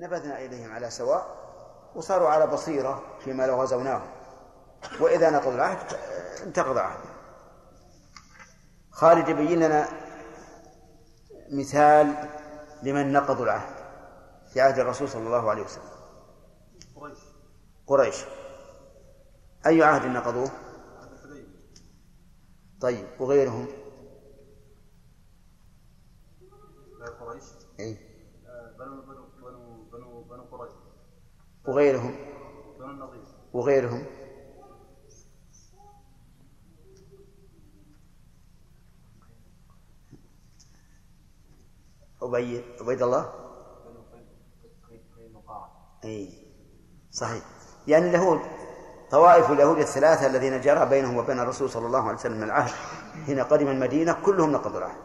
نبذنا إليهم على سواء وصاروا على بصيرة فيما لو غزوناهم. وإذا نقضوا العهد انتقض عهد. خالد يبين لنا مثال لمن نقضوا العهد في عهد الرسول صلى الله عليه وسلم. قريش. قريش. أي عهد نقضوه؟ طيب وغيرهم؟ قريش. اي وغيرهم. وغيرهم. عبيد عبيد الله؟ أي صحيح. يعني اليهود طوائف اليهود الثلاثة الذين جرى بينهم وبين الرسول صلى الله عليه وسلم العهد. حين قدم المدينة كلهم نقضوا العهد.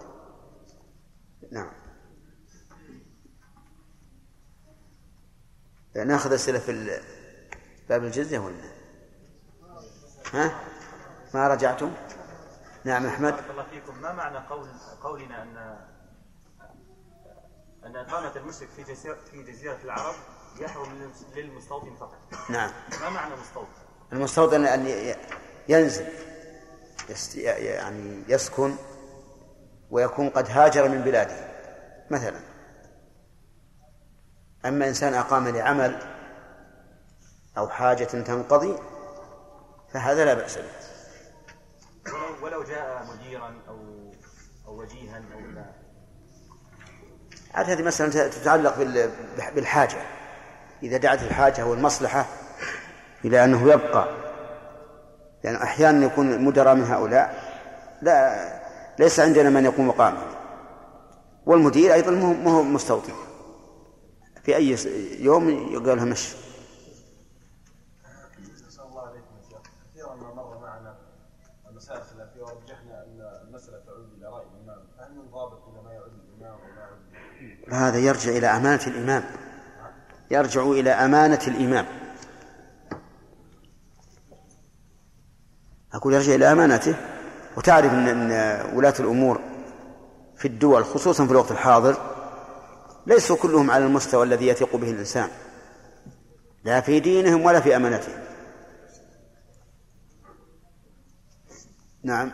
نعم. ناخذ أسئلة في باب الجزية ولا؟ ها؟ ما رجعتم؟ نعم أحمد. الله فيكم. ما معنى قول قولنا أن أن إقامة المشرك في جزيرة في جزيرة العرب يحرم للمستوطن فقط؟ نعم. ما معنى مستوطن؟ المستوطن أن ينزل يعني يسكن ويكون قد هاجر من بلاده مثلا. أما إنسان أقام لعمل أو حاجة تنقضي فهذا لا بأس به. ولو, جاء مديرا أو أو وجيها أو لا. عاد هذه مسألة تتعلق بالحاجة. إذا دعت الحاجة والمصلحة إلى أنه يبقى لأن يعني أحيانا يكون مدراء من هؤلاء لا ليس عندنا من يقوم مقامه. والمدير أيضا ما هو مستوطن. في أي يوم يقال لها مشي. كثيرا ما مر معنا المسائل الخلافية ورجحنا أن المسألة تعود إلى رأي الإمام هل من ضابط ما يعود وما يعود هذا يرجع إلى أمانة الإمام. يرجع إلى أمانة الإمام. أقول يرجع إلى أمانته. وتعرف أن ولاة الأمور في الدول خصوصا في الوقت الحاضر ليسوا كلهم على المستوى الذي يثق به الإنسان. لا في دينهم ولا في أمانتهم. نعم.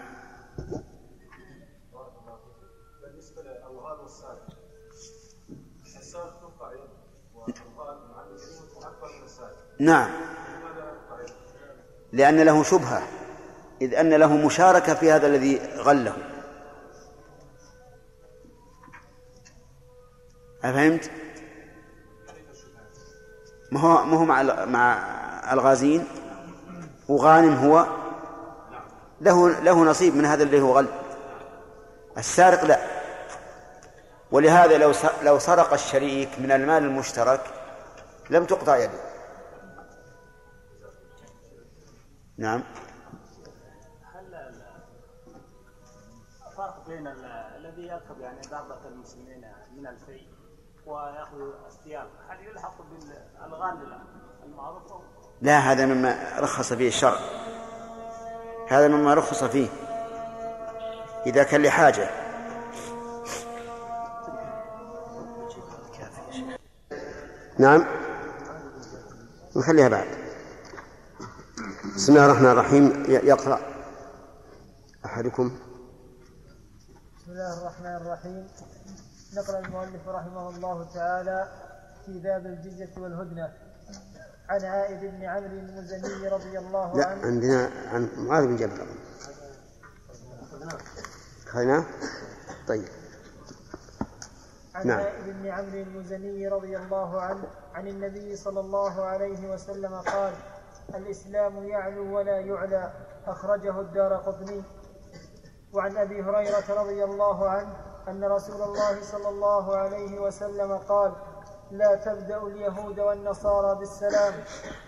نعم. لأن له شبهة إذ أن له مشاركة في هذا الذي غله. أفهمت؟ ما هو ما هو مع مع الغازين وغانم هو؟ له له نصيب من هذا اللي هو غل. السارق لا. ولهذا لو لو سرق الشريك من المال المشترك لم تقطع يده. نعم. هل الفرق بين الذي يركب يعني دابة المسلمين من الفيء ويأخذ الثياب. هل يلحق المعروفة؟ لا هذا مما رخص فيه الشرع. هذا مما رخص فيه إذا كان لحاجة. نعم. نخليها بعد. بسم الله الرحمن الرحيم. يقرأ. أحدكم. بسم الله الرحمن الرحيم. نقل المؤلف رحمه الله تعالى في باب الجزية والهدنة. عن عائد بن عمرو المزني رضي الله لا عنه. عندنا عن معاذ بن جبل. أخذناه طيب. عن نعم. عائد بن عمرو المزني رضي الله عنه عن النبي صلى الله عليه وسلم قال الإسلام يعلو ولا يعلى أخرجه الدار قطني. وعن أبي هريرة رضي الله عنه أن رسول الله صلى الله عليه وسلم قال لا تبدأوا اليهود والنصارى بالسلام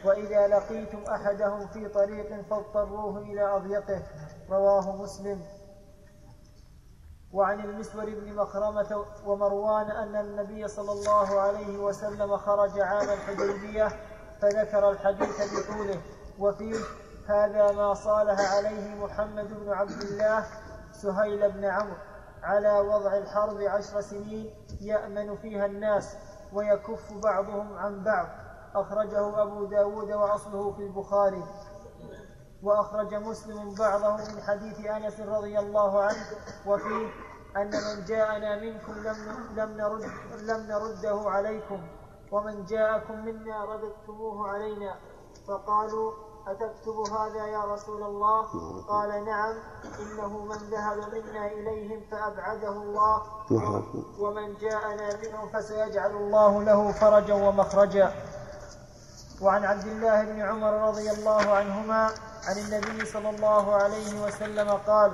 وإذا لقيتم أحدهم في طريق فاضطروه إلى أضيقه. رواه مسلم. وعن المسور بن مخرمة ومروان أن النبي صلى الله عليه وسلم خرج عام الحديبية فذكر الحديث بطوله. وفيه هذا ما صالح عليه محمد بن عبد الله سهيل بن عمرو. على وضع الحرب عشر سنين يأمن فيها الناس ويكف بعضهم عن بعض. أخرجه أبو داود وأصله في البخاري. وأخرج مسلم بعضه من حديث أنس رضي الله عنه وفيه أن من جاءنا منكم لم لم نرد لم نرده عليكم. ومن جاءكم منا رددتموه علينا. فقالوا أتكتب هذا يا رسول الله؟ قال نعم. إنه من ذهب منا إليهم فأبعده الله. ومن جاءنا منهم فسيجعل الله له فرجا ومخرجا. وعن عبد الله بن عمر رضي الله عنهما عن النبي صلى الله عليه وسلم قال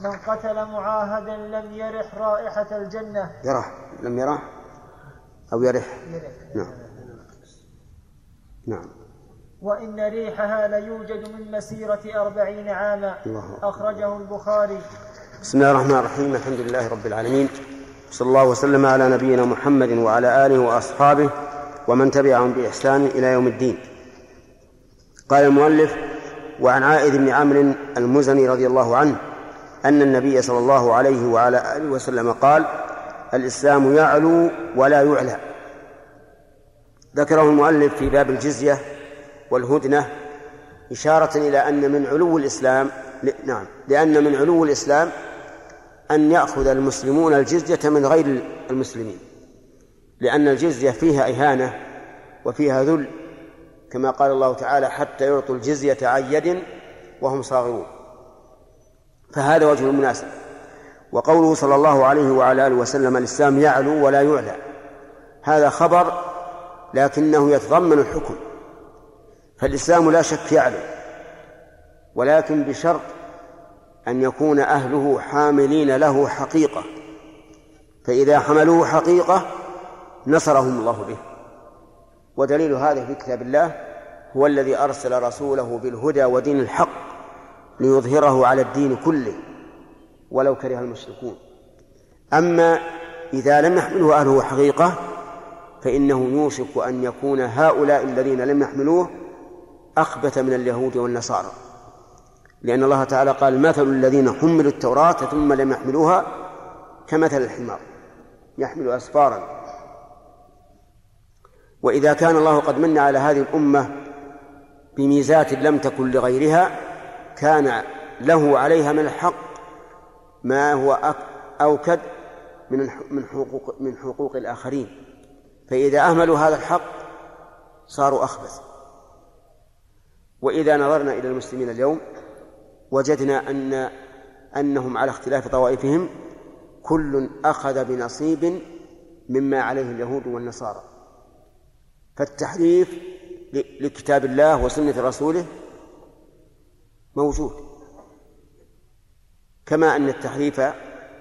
من قتل معاهدا لم يرح رائحة الجنة. يرح. لم يرح؟ أو يرح؟ يرح. نعم. نعم. وإن ريحها ليوجد من مسيرة أربعين عاما. أخرجه البخاري. بسم الله الرحمن الرحيم. الحمد لله رب العالمين. صلى الله وسلم على نبينا محمد وعلى آله وأصحابه ومن تبعهم بإحسان إلى يوم الدين. قال المؤلف وعن عائد بن عمرو المزني رضي الله عنه أن النبي صلى الله عليه وعلى آله وسلم قال الإسلام يعلو ولا يعلى. ذكره المؤلف في باب الجزية والهدنة إشارة إلى أن من علو الإسلام نعم لأن من علو الإسلام أن يأخذ المسلمون الجزية من غير المسلمين لأن الجزية فيها إهانة وفيها ذل كما قال الله تعالى حتى يعطوا الجزية عن يد وهم صاغرون فهذا وجه المناسب وقوله صلى الله عليه وعلى آله وسلم الإسلام يعلو ولا يعلى هذا خبر لكنه يتضمن الحكم. فالإسلام لا شك يعلو ولكن بشرط أن يكون أهله حاملين له حقيقة فإذا حملوه حقيقة نصرهم الله به. ودليل هذا في كتاب الله هو الذي أرسل رسوله بالهدى ودين الحق ليظهره على الدين كله ولو كره المشركون. أما إذا لم يحمله أهله حقيقة فإنه يوشك أن يكون هؤلاء الذين لم يحملوه أخبث من اليهود والنصارى. لأن الله تعالى قال مثل الذين حملوا التوراة ثم لم يحملوها كمثل الحمار. يحمل أسفارا. وإذا كان الله قد من على هذه الأمة بميزات لم تكن لغيرها كان له عليها من الحق ما هو أوكد من من حقوق من حقوق الآخرين. فإذا أهملوا هذا الحق صاروا أخبث. وإذا نظرنا إلى المسلمين اليوم وجدنا أن أنهم على اختلاف طوائفهم كل أخذ بنصيب مما عليه اليهود والنصارى. فالتحريف لكتاب الله وسنة رسوله موجود. كما أن التحريف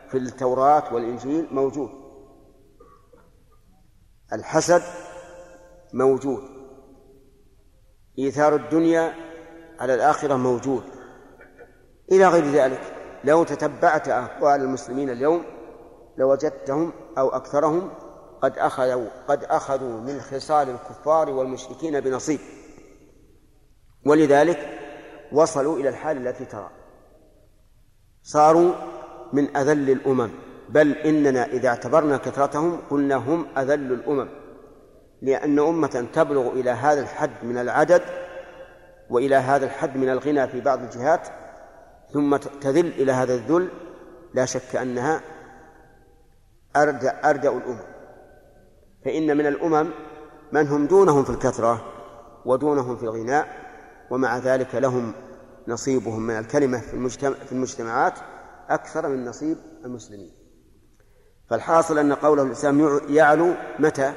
في التوراة والإنجيل موجود. الحسد موجود. إيثار الدنيا على الآخرة موجود. إلى غير ذلك لو تتبعت أقوال المسلمين اليوم لوجدتهم أو أكثرهم قد أخذوا قد أخذوا من خصال الكفار والمشركين بنصيب. ولذلك وصلوا إلى الحال التي ترى. صاروا من أذل الأمم بل إننا إذا اعتبرنا كثرتهم قلنا هم أذل الأمم. لأن أمة تبلغ إلى هذا الحد من العدد وإلى هذا الحد من الغنى في بعض الجهات ثم تذل إلى هذا الذل لا شك أنها أردأ, أردأ الأمم. فإن من الأمم من هم دونهم في الكثرة ودونهم في الغناء ومع ذلك لهم نصيبهم من الكلمة في, المجتمع في المجتمعات أكثر من نصيب المسلمين. فالحاصل أن قوله الإسلام يعلو متى؟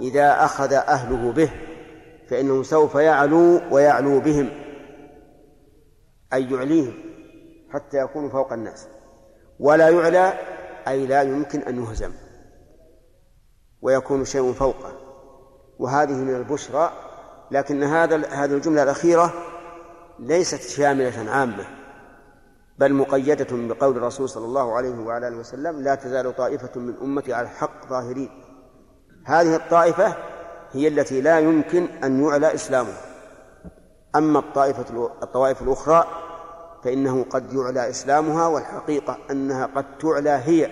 إذا أخذ أهله به فإنه سوف يعلو ويعلو بهم أي يعليهم حتى يكونوا فوق الناس. ولا يعلى أي لا يمكن أن يهزم ويكون شيء فوقه. وهذه من البشرى لكن هذا هذه الجملة الأخيرة ليست شاملة عامة بل مقيدة بقول الرسول صلى الله عليه وعلى آله وسلم لا تزال طائفة من أمتي على الحق ظاهرين. هذه الطائفة هي التي لا يمكن أن يعلى إسلامها. أما الطائفة الطوائف الأخرى فإنه قد يعلى إسلامها والحقيقة أنها قد تعلى هي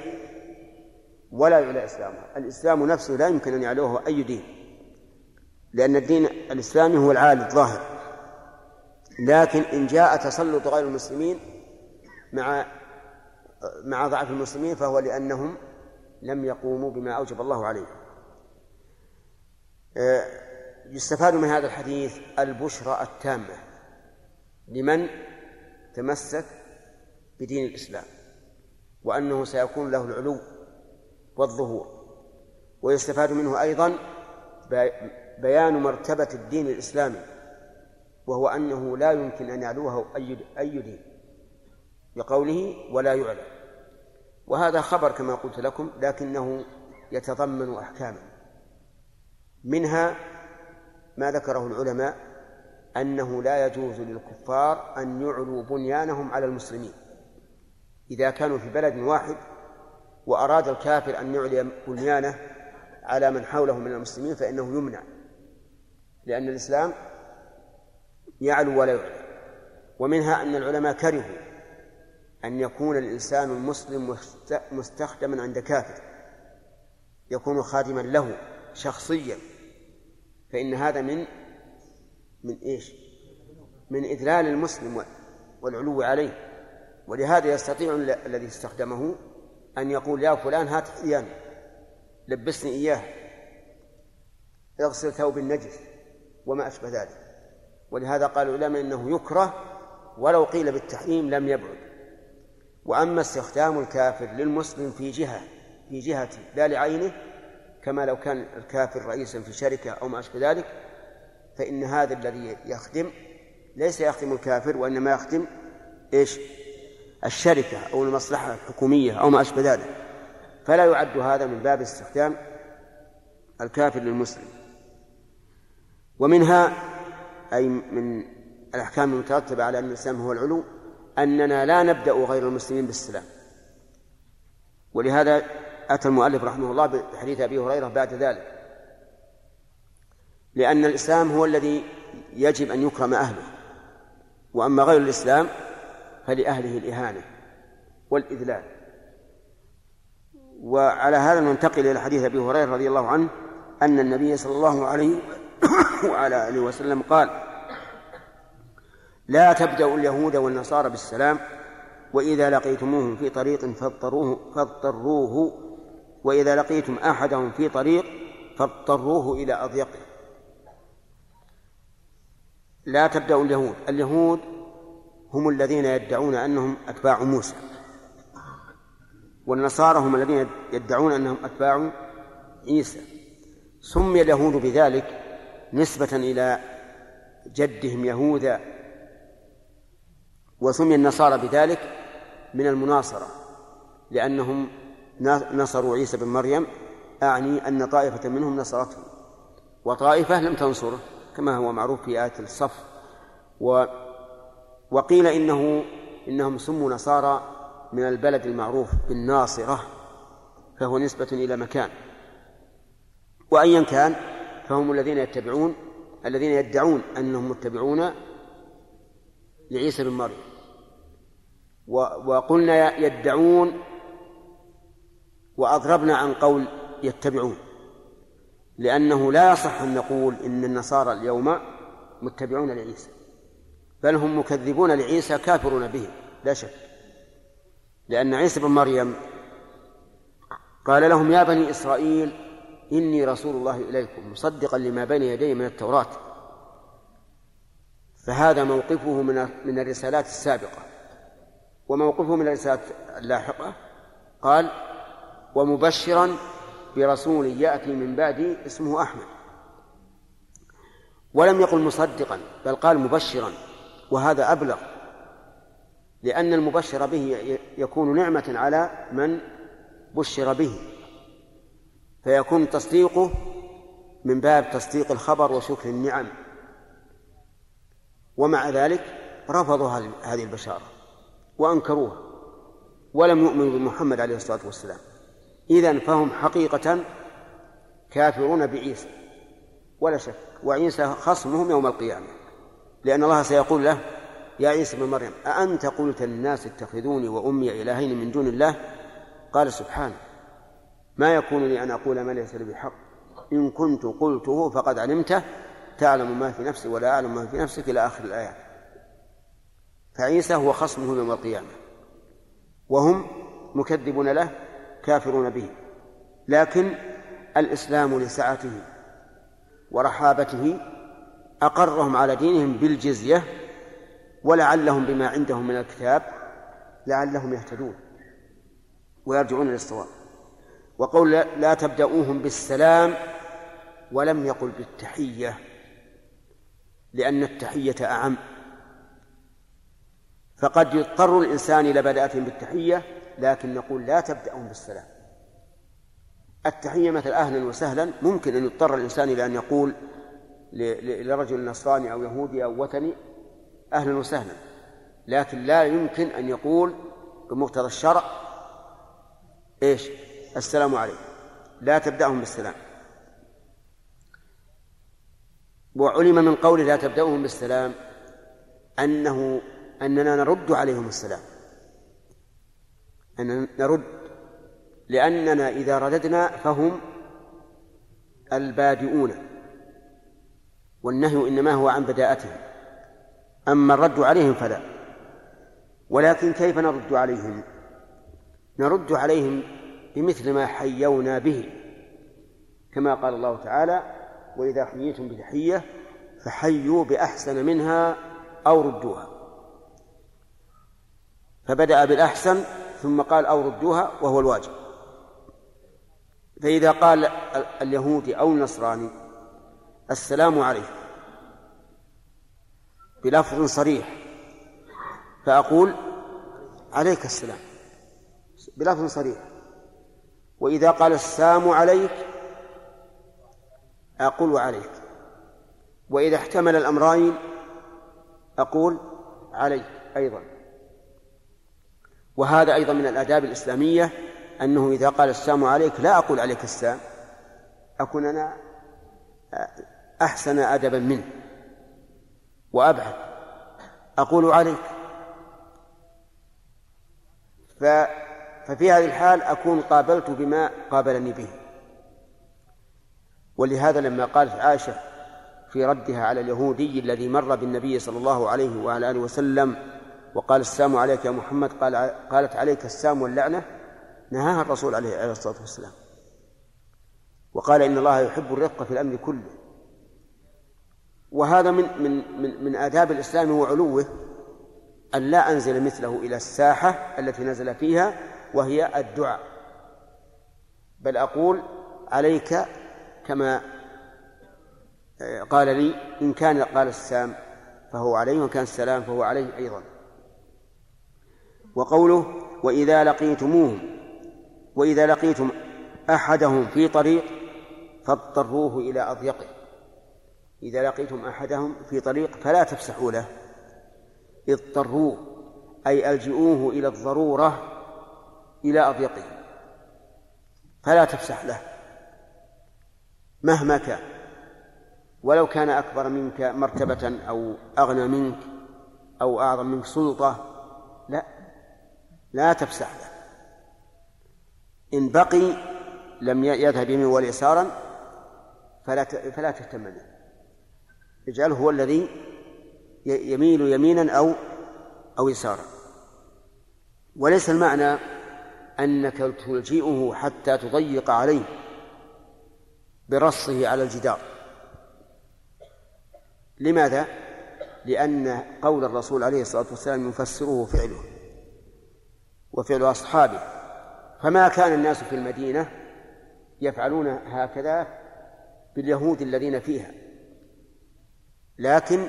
ولا يعلى إسلامها. الإسلام نفسه لا يمكن أن يعلوه أي دين لأن الدين الإسلامي هو العالي الظاهر. لكن إن جاء تسلط غير المسلمين مع مع ضعف المسلمين فهو لأنهم لم يقوموا بما أوجب الله عليهم. يستفاد من هذا الحديث البشرى التامة لمن تمسك بدين الإسلام وأنه سيكون له العلو والظهور. ويستفاد منه أيضا بيان مرتبة الدين الإسلامي وهو أنه لا يمكن أن يعلوه أي أي دين بقوله ولا يعلى وهذا خبر كما قلت لكم لكنه يتضمن أحكاما منها ما ذكره العلماء أنه لا يجوز للكفار أن يعلوا بنيانهم على المسلمين. إذا كانوا في بلد واحد وأراد الكافر أن يعلي بنيانه على من حوله من المسلمين فإنه يمنع لأن الإسلام يعلو ولا يعلى. ومنها أن العلماء كرهوا أن يكون الإنسان المسلم مستخدما عند كافر يكون خادما له شخصيا. فإن هذا من من إيش؟ من إذلال المسلم والعلو عليه. ولهذا يستطيع الذي استخدمه أن يقول يا فلان هات حليان لبسني إياه اغسل ثوب النجس وما أشبه ذلك. ولهذا قال العلماء إنه يكره ولو قيل بالتحريم لم يبعد. وأما استخدام الكافر للمسلم في جهة في جهته لا لعينه كما لو كان الكافر رئيسا في شركة أو ما أشبه ذلك فإن هذا الذي يخدم ليس يخدم الكافر وإنما يخدم إيش؟ الشركة أو المصلحة الحكومية أو ما أشبه ذلك. فلا يعد هذا من باب استخدام الكافر للمسلم. ومنها أي من الأحكام المترتبة على أن الإسلام هو العلو أننا لا نبدأ غير المسلمين بالسلام. ولهذا أتى المؤلف رحمه الله بحديث أبي هريرة بعد ذلك. لأن الإسلام هو الذي يجب أن يكرم أهله وأما غير الإسلام فلأهله الإهانة والإذلال. وعلى هذا ننتقل إلى حديث أبي هريرة رضي الله عنه أن النبي صلى الله عليه وعلى آله وسلم قال لا تبدأوا اليهود والنصارى بالسلام وإذا لقيتموهم في طريق فاضطروه فاضطروه وإذا لقيتم أحدهم في طريق فاضطروه إلى أضيقه لا تبدأوا اليهود. اليهود هم الذين يدعون أنهم أتباع موسى. والنصارى هم الذين يدعون أنهم أتباع عيسى. سمي اليهود بذلك نسبة إلى جدهم يهوذا. وسمي النصارى بذلك من المناصرة لأنهم نصروا عيسى بن مريم أعني أن طائفة منهم نصرته. وطائفة لم تنصره كما هو معروف في آية الصف. و وقيل إنه إنهم سموا نصارى من البلد المعروف بالناصرة فهو نسبة إلى مكان. وأيا كان فهم الذين يتبعون الذين يدعون أنهم متبعون لعيسى بن مريم. وقلنا يدعون وأضربنا عن قول يتبعون لأنه لا يصح أن نقول إن النصارى اليوم متبعون لعيسى بل هم مكذبون لعيسى كافرون به لا شك لأن عيسى بن مريم قال لهم يا بني إسرائيل إني رسول الله إليكم مصدقا لما بين يدي من التوراة فهذا موقفه من من الرسالات السابقة. وموقفه من الرسالات اللاحقة قال ومبشرا برسول يأتي من بعدي اسمه أحمد. ولم يقل مصدقا بل قال مبشرا وهذا أبلغ لأن المبشر به يكون نعمة على من بشر به. فيكون تصديقه من باب تصديق الخبر وشكر النعم. ومع ذلك رفضوا هذه البشارة وأنكروها ولم يؤمنوا بمحمد عليه الصلاة والسلام. إذن فهم حقيقة كافرون بعيسى. ولا شك وعيسى خصمهم يوم القيامة. لأن الله سيقول له يا عيسى بن مريم أأنت قلت للناس اتخذوني وأمي إلهين من دون الله؟ قال سبحانه ما يكون لي أن أقول ما ليس لي بحق. إن كنت قلته فقد علمته. تعلم ما في نفسي ولا أعلم ما في نفسك إلى آخر الآيات فعيسى هو خصمه يوم القيامة. وهم مكذبون له كافرون به لكن الإسلام لسعته ورحابته أقرهم على دينهم بالجزية ولعلهم بما عندهم من الكتاب لعلهم يهتدون ويرجعون للصواب وقول لا تبدأوهم بالسلام ولم يقل بالتحية لأن التحية أعم. فقد يضطر الإنسان إلى بدأتهم بالتحية لكن نقول لا تبدأهم بالسلام. التحية مثل أهلا وسهلا ممكن أن يضطر الإنسان إلى أن يقول لرجل نصراني أو يهودي أو وثني أهلا وسهلا. لكن لا يمكن أن يقول بمقتضى الشرع إيش؟ السلام عليكم. لا تبدأهم بالسلام. وعلم من قوله لا تبدأهم بالسلام أنه أننا نرد عليهم السلام. أن نرد لأننا إذا رددنا فهم البادئون والنهي إنما هو عن بداءتهم. أما الرد عليهم فلا. ولكن كيف نرد عليهم؟ نرد عليهم بمثل ما حيونا به كما قال الله تعالى وإذا حييتم بتحية فحيوا بأحسن منها أو ردوها. فبدأ بالأحسن ثم قال أو ردوها وهو الواجب. فإذا قال اليهودي أو النصراني السلام عليكم بلفظ صريح فأقول عليك السلام بلفظ صريح. وإذا قال السلام عليك أقول وعليك وإذا احتمل الأمرين أقول عليك أيضا. وهذا أيضا من الآداب الإسلامية أنه إذا قال السلام عليك لا أقول عليك السلام أكون أنا أحسن أدبا منه وأبعد. أقول عليك. ف ففي هذه الحال أكون قابلت بما قابلني به. ولهذا لما قالت عائشة في ردها على اليهودي الذي مر بالنبي صلى الله عليه وعلى آله وسلم وقال السلام عليك يا محمد قال قالت عليك السام واللعنة. نهاها الرسول عليه الصلاة والسلام. وقال إن الله يحب الرفق في الأمر كله. وهذا من من من من آداب الإسلام وعلوه أن لا أنزل مثله إلى الساحة التي نزل فيها وهي الدعاء. بل أقول عليك كما آه، قال لي إن كان قال السام فهو عليه وإن كان السلام فهو عليه أيضا. وقوله وإذا لقيتموهم وإذا لقيتم أحدهم في طريق فاضطروه إلى أضيقه. إذا لقيتم أحدهم في طريق فلا تفسحوا له. اضطروه أي ألجئوه إلى الضرورة إلى أضيقه. فلا تفسح له. مهما كان. ولو كان أكبر منك مرتبة أو أغنى منك أو أعظم منك سلطة لا. لا تفسح. له إن بقي لم يذهب يمين ولا يسارا فلا فلا تهتم به. اجعله هو الذي يميل يمينا أو أو يسارا. وليس المعنى أنك تلجئه حتى تضيق عليه برصه على الجدار. لماذا؟ لأن قول الرسول عليه الصلاة والسلام يفسره فعله. وفعل أصحابه. فما كان الناس في المدينة يفعلون هكذا باليهود الذين فيها. لكن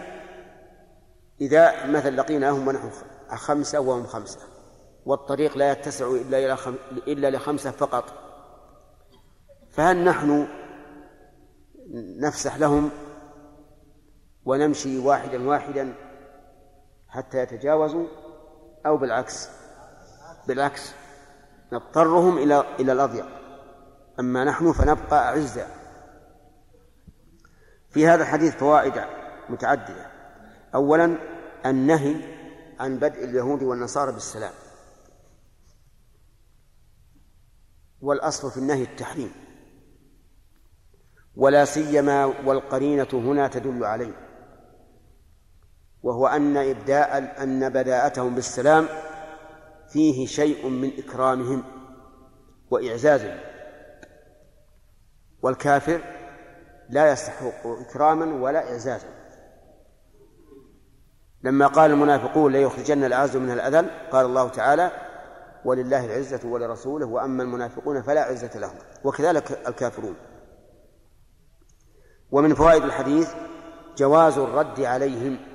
إذا مثلا لقيناهم ونحن خمسة وهم خمسة والطريق لا يتسع إلا إلى إلا لخمسة فقط. فهل نحن نفسح لهم ونمشي واحدا واحدا حتى يتجاوزوا أو بالعكس؟ بالعكس نضطرهم إلى إلى الأضيق أما نحن فنبقى أعزاء. في هذا الحديث فوائد متعددة. أولا النهي عن بدء اليهود والنصارى بالسلام. والأصل في النهي التحريم. ولا سيما والقرينة هنا تدل عليه. وهو أن إبداء أن بداءتهم بالسلام فيه شيء من إكرامهم وإعزازهم. والكافر لا يستحق إكراما ولا إعزازا. لما قال المنافقون ليخرجن الأعز منها الأذل قال الله تعالى ولله العزة ولرسوله وأما المنافقون فلا عزة لهم. وكذلك الكافرون. ومن فوائد الحديث جواز الرد عليهم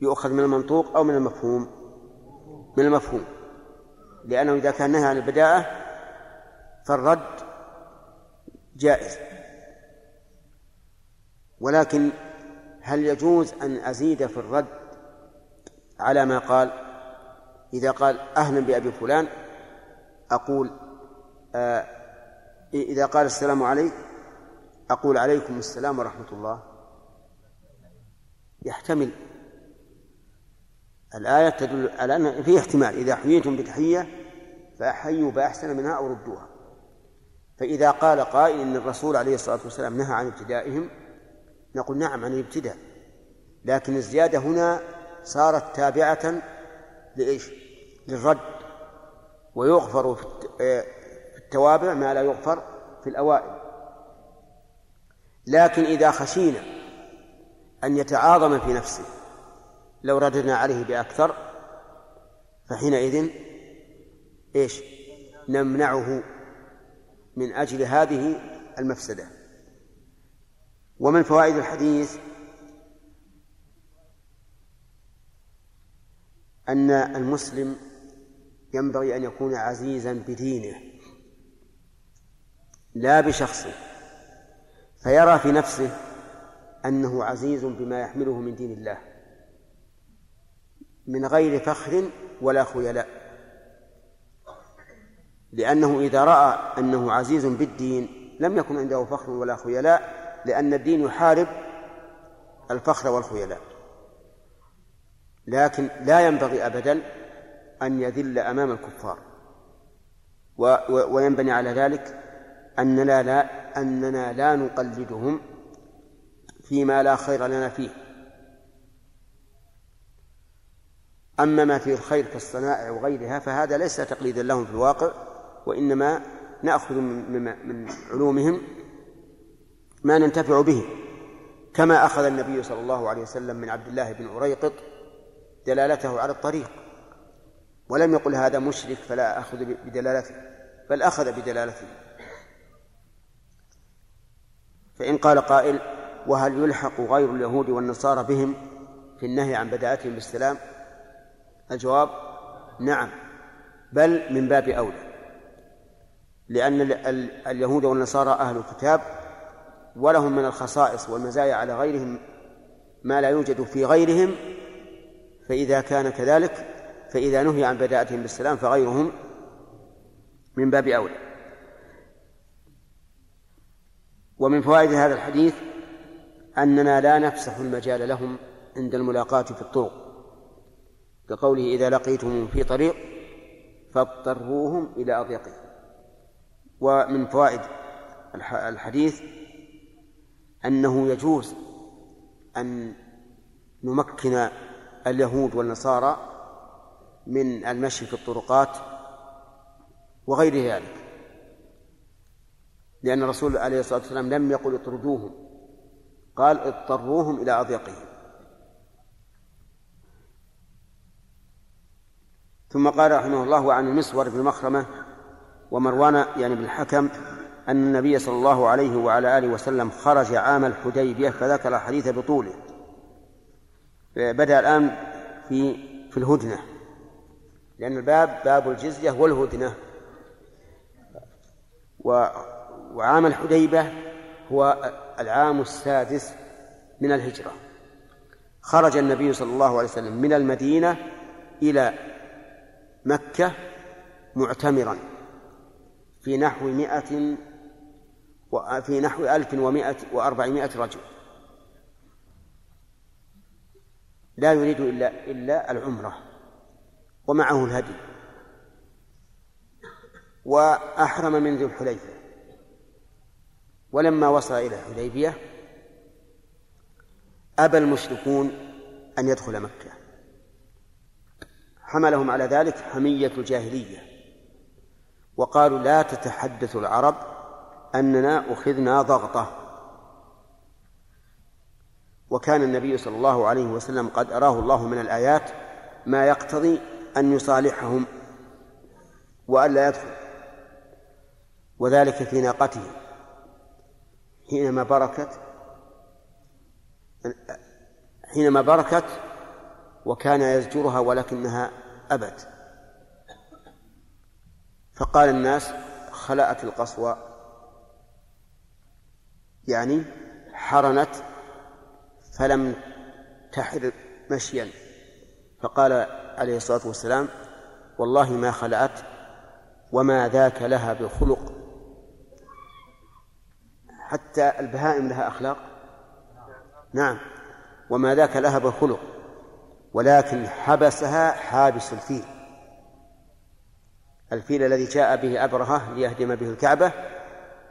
يؤخذ من المنطوق أو من المفهوم. من المفهوم. لأنه إذا كان نهى عن البداءة فالرد جائز. ولكن هل يجوز أن أزيد في الرد على ما قال؟ إذا قال أهلا بأبي فلان أقول آه إذا قال السلام عليك أقول عليكم السلام ورحمة الله. يحتمل الآية تدل على أن في احتمال إذا حييتم بتحية فأحيوا بأحسن منها أو ردوها. فإذا قال قائل إن الرسول عليه الصلاة والسلام نهى عن ابتدائهم نقول نعم عن الابتداء لكن الزيادة هنا صارت تابعة لإيش؟ للرد. ويغفر في التوابع ما لا يغفر في الأوائل. لكن إذا خشينا أن يتعاظم في نفسه لو رددنا عليه بأكثر فحينئذ إيش؟ نمنعه من أجل هذه المفسدة ومن فوائد الحديث أن المسلم ينبغي أن يكون عزيزا بدينه لا بشخصه فيرى في نفسه أنه عزيز بما يحمله من دين الله من غير فخر ولا خيلاء. لأنه إذا رأى أنه عزيز بالدين لم يكن عنده فخر ولا خيلاء لأن الدين يحارب الفخر والخيلاء. لكن لا ينبغي أبدا أن يذل أمام الكفار. وينبني على ذلك أننا لا أننا لا نقلدهم فيما لا خير لنا فيه. أما ما فيه الخير كالصنائع وغيرها فهذا ليس تقليدا لهم في الواقع وإنما نأخذ من, من علومهم ما ننتفع به. كما أخذ النبي صلى الله عليه وسلم من عبد الله بن عريقط دلالته على الطريق. ولم يقل هذا مشرك فلا أخذ بدلالته بل أخذ بدلالته. فإن قال قائل وهل يلحق غير اليهود والنصارى بهم في النهي عن بداءتهم بالسلام؟ الجواب نعم بل من باب أولى لأن اليهود والنصارى أهل الكتاب ولهم من الخصائص والمزايا على غيرهم ما لا يوجد في غيرهم فإذا كان كذلك فإذا نهي عن بداءتهم بالسلام فغيرهم من باب أولى. ومن فوائد هذا الحديث أننا لا نفسح المجال لهم عند الملاقاة في الطرق. كقوله إذا لقيتم في طريق فاضطروهم إلى أضيقهم ومن فوائد الحديث أنه يجوز أن نمكن اليهود والنصارى من المشي في الطرقات وغير ذلك. لأن الرسول عليه الصلاة والسلام لم يقل اطردوهم قال اضطروهم إلى أضيقهم. ثم قال رحمه الله عن المسور بن مخرمة ومروان يعني بن الحكم أن النبي صلى الله عليه وعلى آله وسلم خرج عام الحديبية فذكر الحديث بطوله. بدأ الآن في في الهدنة لأن الباب باب الجزية والهدنة. و وعام الحديبة هو العام السادس من الهجرة. خرج النبي صلى الله عليه وسلم من المدينة إلى مكة معتمرا في نحو مائة وفي نحو ألف ومائة وأربعمائة رجل. لا يريد إلا إلا العمرة ومعه الهدي. وأحرم من ذي الحليفة. ولما وصل إلى الحديبية أبى المشركون أن يدخل مكة. حملهم على ذلك حمية الجاهلية. وقالوا لا تتحدث العرب أننا أخذنا ضغطة. وكان النبي صلى الله عليه وسلم قد أراه الله من الآيات ما يقتضي أن يصالحهم وألا يدخل. وذلك في ناقته. حينما بركت حينما بركت وكان يزجرها ولكنها أبت. فقال الناس خلأت القصوى. يعني حرنت فلم تحر مشيا. فقال عليه الصلاة والسلام والله ما خلأت وما ذاك لها بخلق حتى البهائم لها أخلاق؟ نعم. وما ذاك لها بخلق ولكن حبسها حابس الفيل. الفيل الذي جاء به أبرهة ليهدم به الكعبة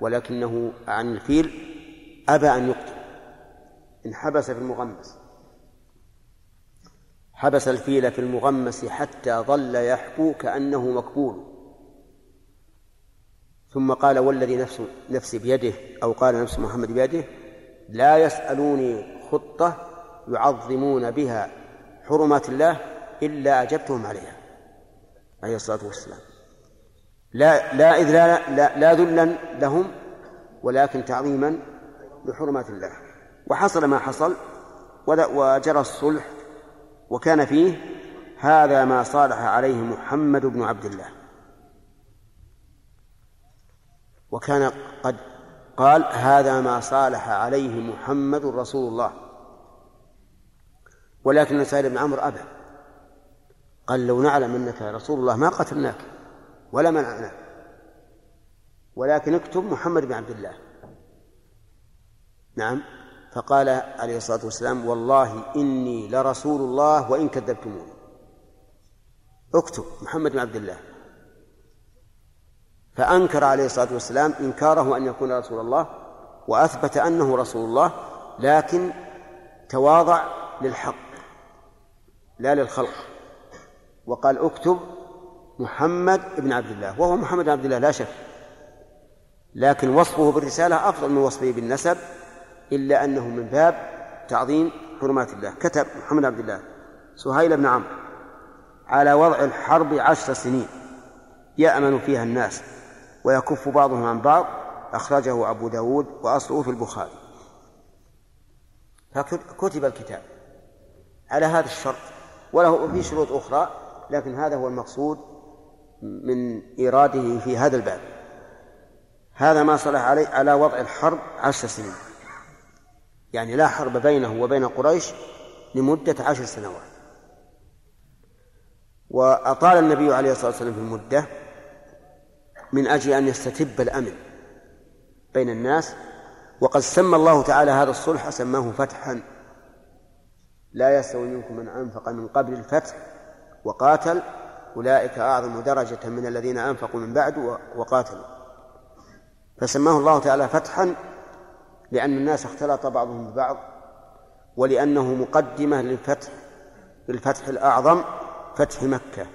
ولكنه عن الفيل أبى أن يقتل. انحبس في المغمس. حبس الفيل في المغمس حتى ظل يحبو كأنه مكبول. ثم قال والذي نفس نفسي بيده أو قال نفس محمد بيده لا يسألوني خطة يعظمون بها حرمات الله إلا أجبتهم عليها عليه الصلاة والسلام. لا لا إذ لا لا, لا ذلا لهم ولكن تعظيما لحرمات الله. وحصل ما حصل وجرى الصلح وكان فيه هذا ما صالح عليه محمد بن عبد الله. وكان قد قال هذا ما صالح عليه محمد رسول الله. ولكن سعيد بن عمرو أبى. قال لو نعلم أنك رسول الله ما قتلناك ولا منعناك ولكن اكتب محمد بن عبد الله. نعم. فقال عليه الصلاة والسلام والله إني لرسول الله وإن كذبتموني. اكتب محمد بن عبد الله. فأنكر عليه الصلاة والسلام إنكاره أن يكون رسول الله وأثبت أنه رسول الله لكن تواضع للحق. لا للخلق. وقال اكتب محمد بن عبد الله وهو محمد بن عبد الله لا شك. لكن وصفه بالرسالة أفضل من وصفه بالنسب إلا أنه من باب تعظيم حرمات الله. كتب محمد عبد الله سهيل بن عمرو على وضع الحرب عشر سنين يأمن فيها الناس ويكف بعضهم عن بعض أخرجه أبو داود وأصله في البخاري. فكتب الكتاب على هذا الشرط. وله في شروط أخرى لكن هذا هو المقصود من إيراده في هذا الباب. هذا ما صلح عليه على وضع الحرب عشر سنين. يعني لا حرب بينه وبين قريش لمدة عشر سنوات. وأطال النبي عليه الصلاة والسلام في المدة من أجل أن يستتب الأمن بين الناس وقد سمى الله تعالى هذا الصلح سماه فتحا. لا يستوي منكم من أنفق من قبل الفتح وقاتل. أولئك أعظم درجة من الذين أنفقوا من بعد وقاتلوا. فسماه الله تعالى فتحا لأن الناس اختلط بعضهم ببعض ولأنه مقدمة للفتح للفتح الأعظم فتح مكة.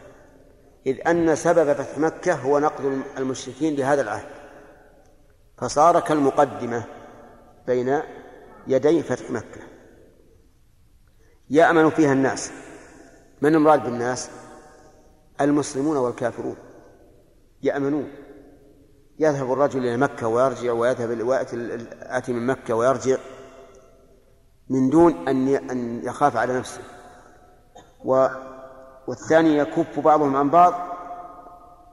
إذ أن سبب فتح مكة هو نقد المشركين لهذا العهد. فصار كالمقدمة بين يدي فتح مكة. يأمن فيها الناس. من المراد بالناس؟ المسلمون والكافرون. يأمنون. يذهب الرجل إلى مكة ويرجع ويذهب ويأتي من مكة ويرجع. من دون أن أن يخاف على نفسه. و والثاني يكف بعضهم عن بعض.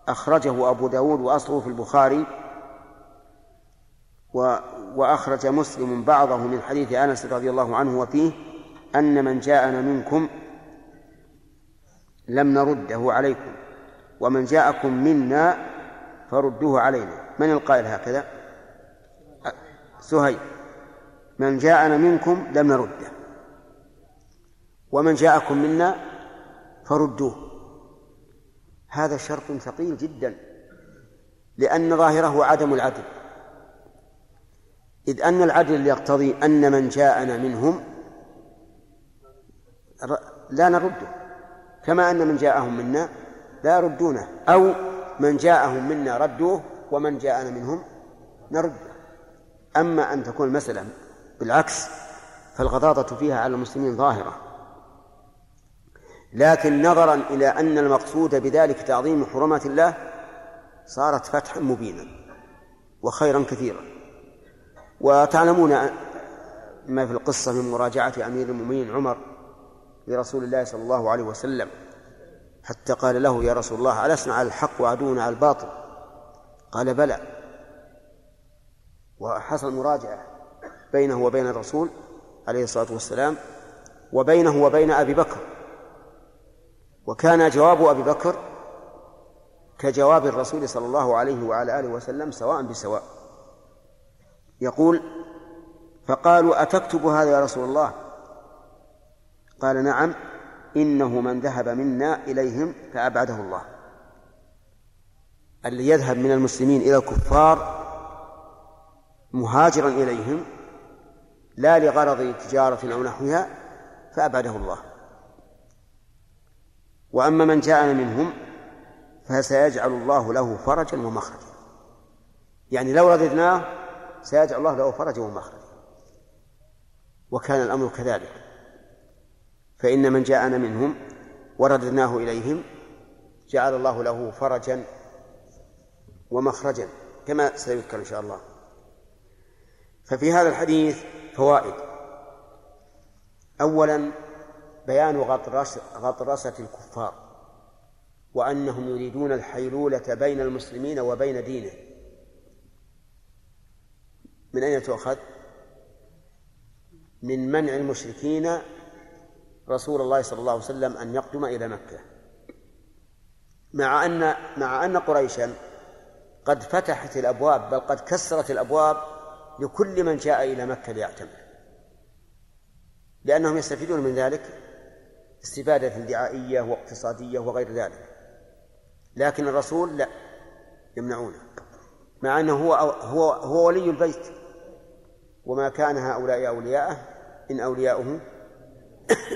أخرجه أبو داود وأصله في البخاري. و وأخرج مسلم بعضه من حديث أنس رضي الله عنه وفيه. أن من جاءنا منكم لم نرده عليكم ومن جاءكم منا فردوه علينا. من القائل هكذا؟ سهيل. من جاءنا منكم لم نرده ومن جاءكم منا فردوه. هذا شرط ثقيل جدا لأن ظاهره عدم العدل. إذ أن العدل يقتضي أن من جاءنا منهم لا نرده. كما أن من جاءهم منا لا يردونه. أو من جاءهم منا ردوه ومن جاءنا منهم نرده. أما أن تكون المسألة بالعكس فالغضاضة فيها على المسلمين ظاهرة. لكن نظرا إلى أن المقصود بذلك تعظيم حرمات الله صارت فتحا مبينا وخيرا كثيرا. وتعلمون ما في القصة من مراجعة أمير المؤمنين عمر لرسول الله صلى الله عليه وسلم حتى قال له يا رسول الله ألسنا على الحق وعدونا على الباطل؟ قال بلى. وحصل مراجعة بينه وبين الرسول عليه الصلاة والسلام وبينه وبين أبي بكر. وكان جواب أبي بكر كجواب الرسول صلى الله عليه وعلى آله وسلم سواء بسواء. يقول فقالوا أتكتب هذا يا رسول الله؟ قال نعم إنه من ذهب منا إليهم فأبعده الله. الذي يذهب من المسلمين إلى الكفار مهاجرا إليهم لا لغرض تجارة أو نحوها فأبعده الله. وأما من جاءنا منهم فسيجعل الله له فرجا ومخرجا. يعني لو رددناه سيجعل الله له فرجا ومخرجا. وكان الأمر كذلك. فإن من جاءنا منهم ورددناه إليهم جعل الله له فرجا ومخرجا كما سيذكر إن شاء الله. ففي هذا الحديث فوائد. أولا بيان غطرسة الكفار وأنهم يريدون الحيلولة بين المسلمين وبين دينه. من أين تؤخذ؟ من منع المشركين رسول الله صلى الله عليه وسلم أن يقدم إلى مكة. مع أن مع أن قريشا قد فتحت الأبواب بل قد كسرت الأبواب لكل من جاء إلى مكة ليعتمر. لأنهم يستفيدون من ذلك استفادة دعائية واقتصادية وغير ذلك. لكن الرسول لا يمنعونه. مع أنه هو هو هو ولي البيت. وما كان هؤلاء أولياءه إن أولياؤه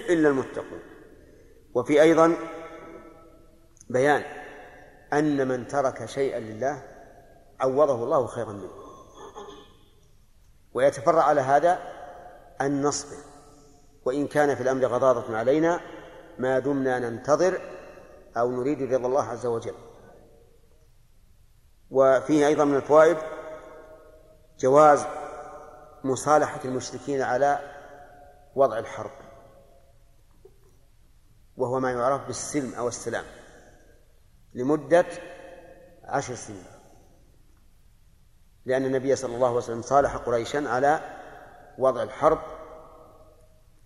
إلا المتقون. وفي أيضا بيان أن من ترك شيئا لله عوضه الله خيرا منه. ويتفرع على هذا أن نصبر وإن كان في الأمر غضاضة علينا ما دمنا ننتظر أو نريد رضا الله عز وجل. وفيه أيضا من الفوائد جواز مصالحة المشركين على وضع الحرب. وهو ما يعرف بالسلم أو السلام لمدة عشر سنين. لأن النبي صلى الله عليه وسلم صالح قريشا على وضع الحرب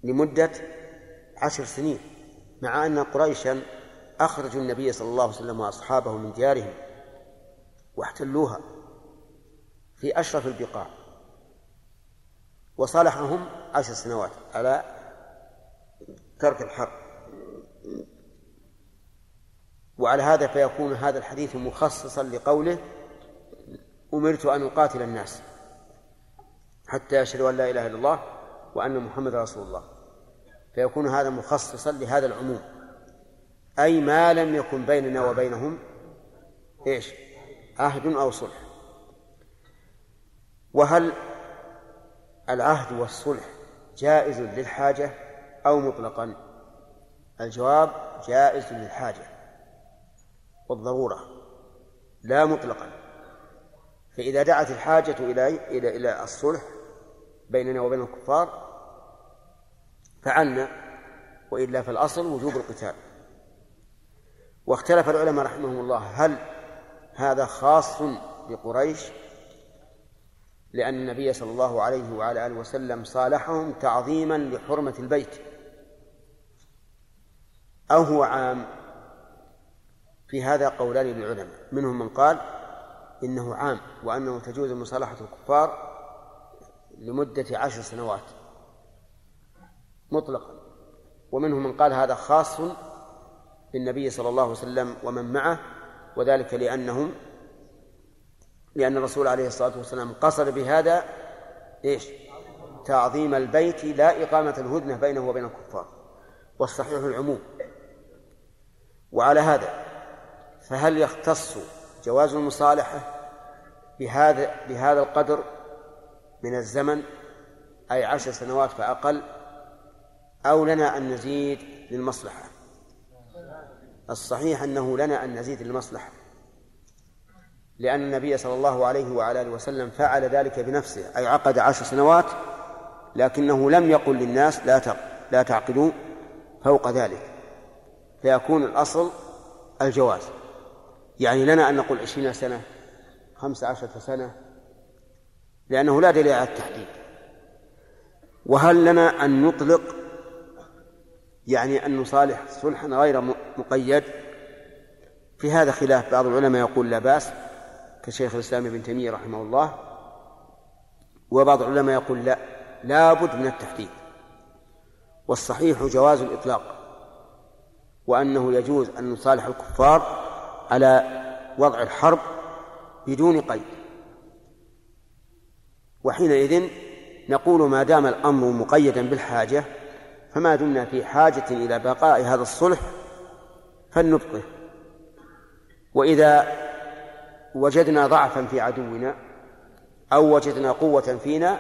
لمدة عشر سنين مع أن قريشا أخرجوا النبي صلى الله عليه وسلم وأصحابه من ديارهم واحتلوها في أشرف البقاع وصالحهم عشر سنوات على ترك الحرب. وعلى هذا فيكون هذا الحديث مخصصا لقوله أمرت أن أقاتل الناس حتى يشهدوا أن لا إله إلا الله وأن محمد رسول الله. فيكون هذا مخصصا لهذا العموم. أي ما لم يكن بيننا وبينهم إيش؟ عهد أو صلح. وهل العهد والصلح جائز للحاجة أو مطلقا؟ الجواب جائز للحاجة والضرورة لا مطلقا. فإذا دعت الحاجة إلى إلى إلى الصلح بيننا وبين الكفار فعلنا وإلا فالأصل وجوب القتال. واختلف العلماء رحمهم الله هل هذا خاص بقريش؟ لأن النبي صلى الله عليه وعلى آله وسلم صالحهم تعظيما لحرمة البيت. أو هو عام. في هذا قولان للعلماء. منهم من قال إنه عام وأنه تجوز مصالحة الكفار لمدة عشر سنوات. مطلقا. ومنهم من قال هذا خاص بالنبي صلى الله عليه وسلم ومن معه وذلك لأنهم لأن الرسول عليه الصلاة والسلام قصد بهذا إيش؟ تعظيم البيت لا إقامة الهدنة بينه وبين الكفار. والصحيح العموم. وعلى هذا فهل يختص جواز المصالحة بهذا بهذا القدر من الزمن؟ أي عشر سنوات فأقل؟ أو لنا أن نزيد للمصلحة؟ الصحيح أنه لنا أن نزيد للمصلحة لأن النبي صلى الله عليه وعلى آله وسلم فعل ذلك بنفسه أي عقد عشر سنوات لكنه لم يقل للناس لا لا تعقدوا فوق ذلك. فيكون الأصل الجواز. يعني لنا أن نقول عشرين سنة خمس عشرة سنة لأنه لا دليل على التحديد. وهل لنا أن نطلق يعني أن نصالح صلحا غير مقيد؟ في هذا خلاف بعض العلماء يقول لا بأس كشيخ الإسلام ابن تيمية رحمه الله وبعض العلماء يقول لا لا بد من التحديد. والصحيح جواز الإطلاق. وأنه يجوز أن نصالح الكفار على وضع الحرب بدون قيد. وحينئذ نقول ما دام الأمر مقيدا بالحاجة فما دمنا في حاجة إلى بقاء هذا الصلح فلنبقه. وإذا وجدنا ضعفا في عدونا أو وجدنا قوة فينا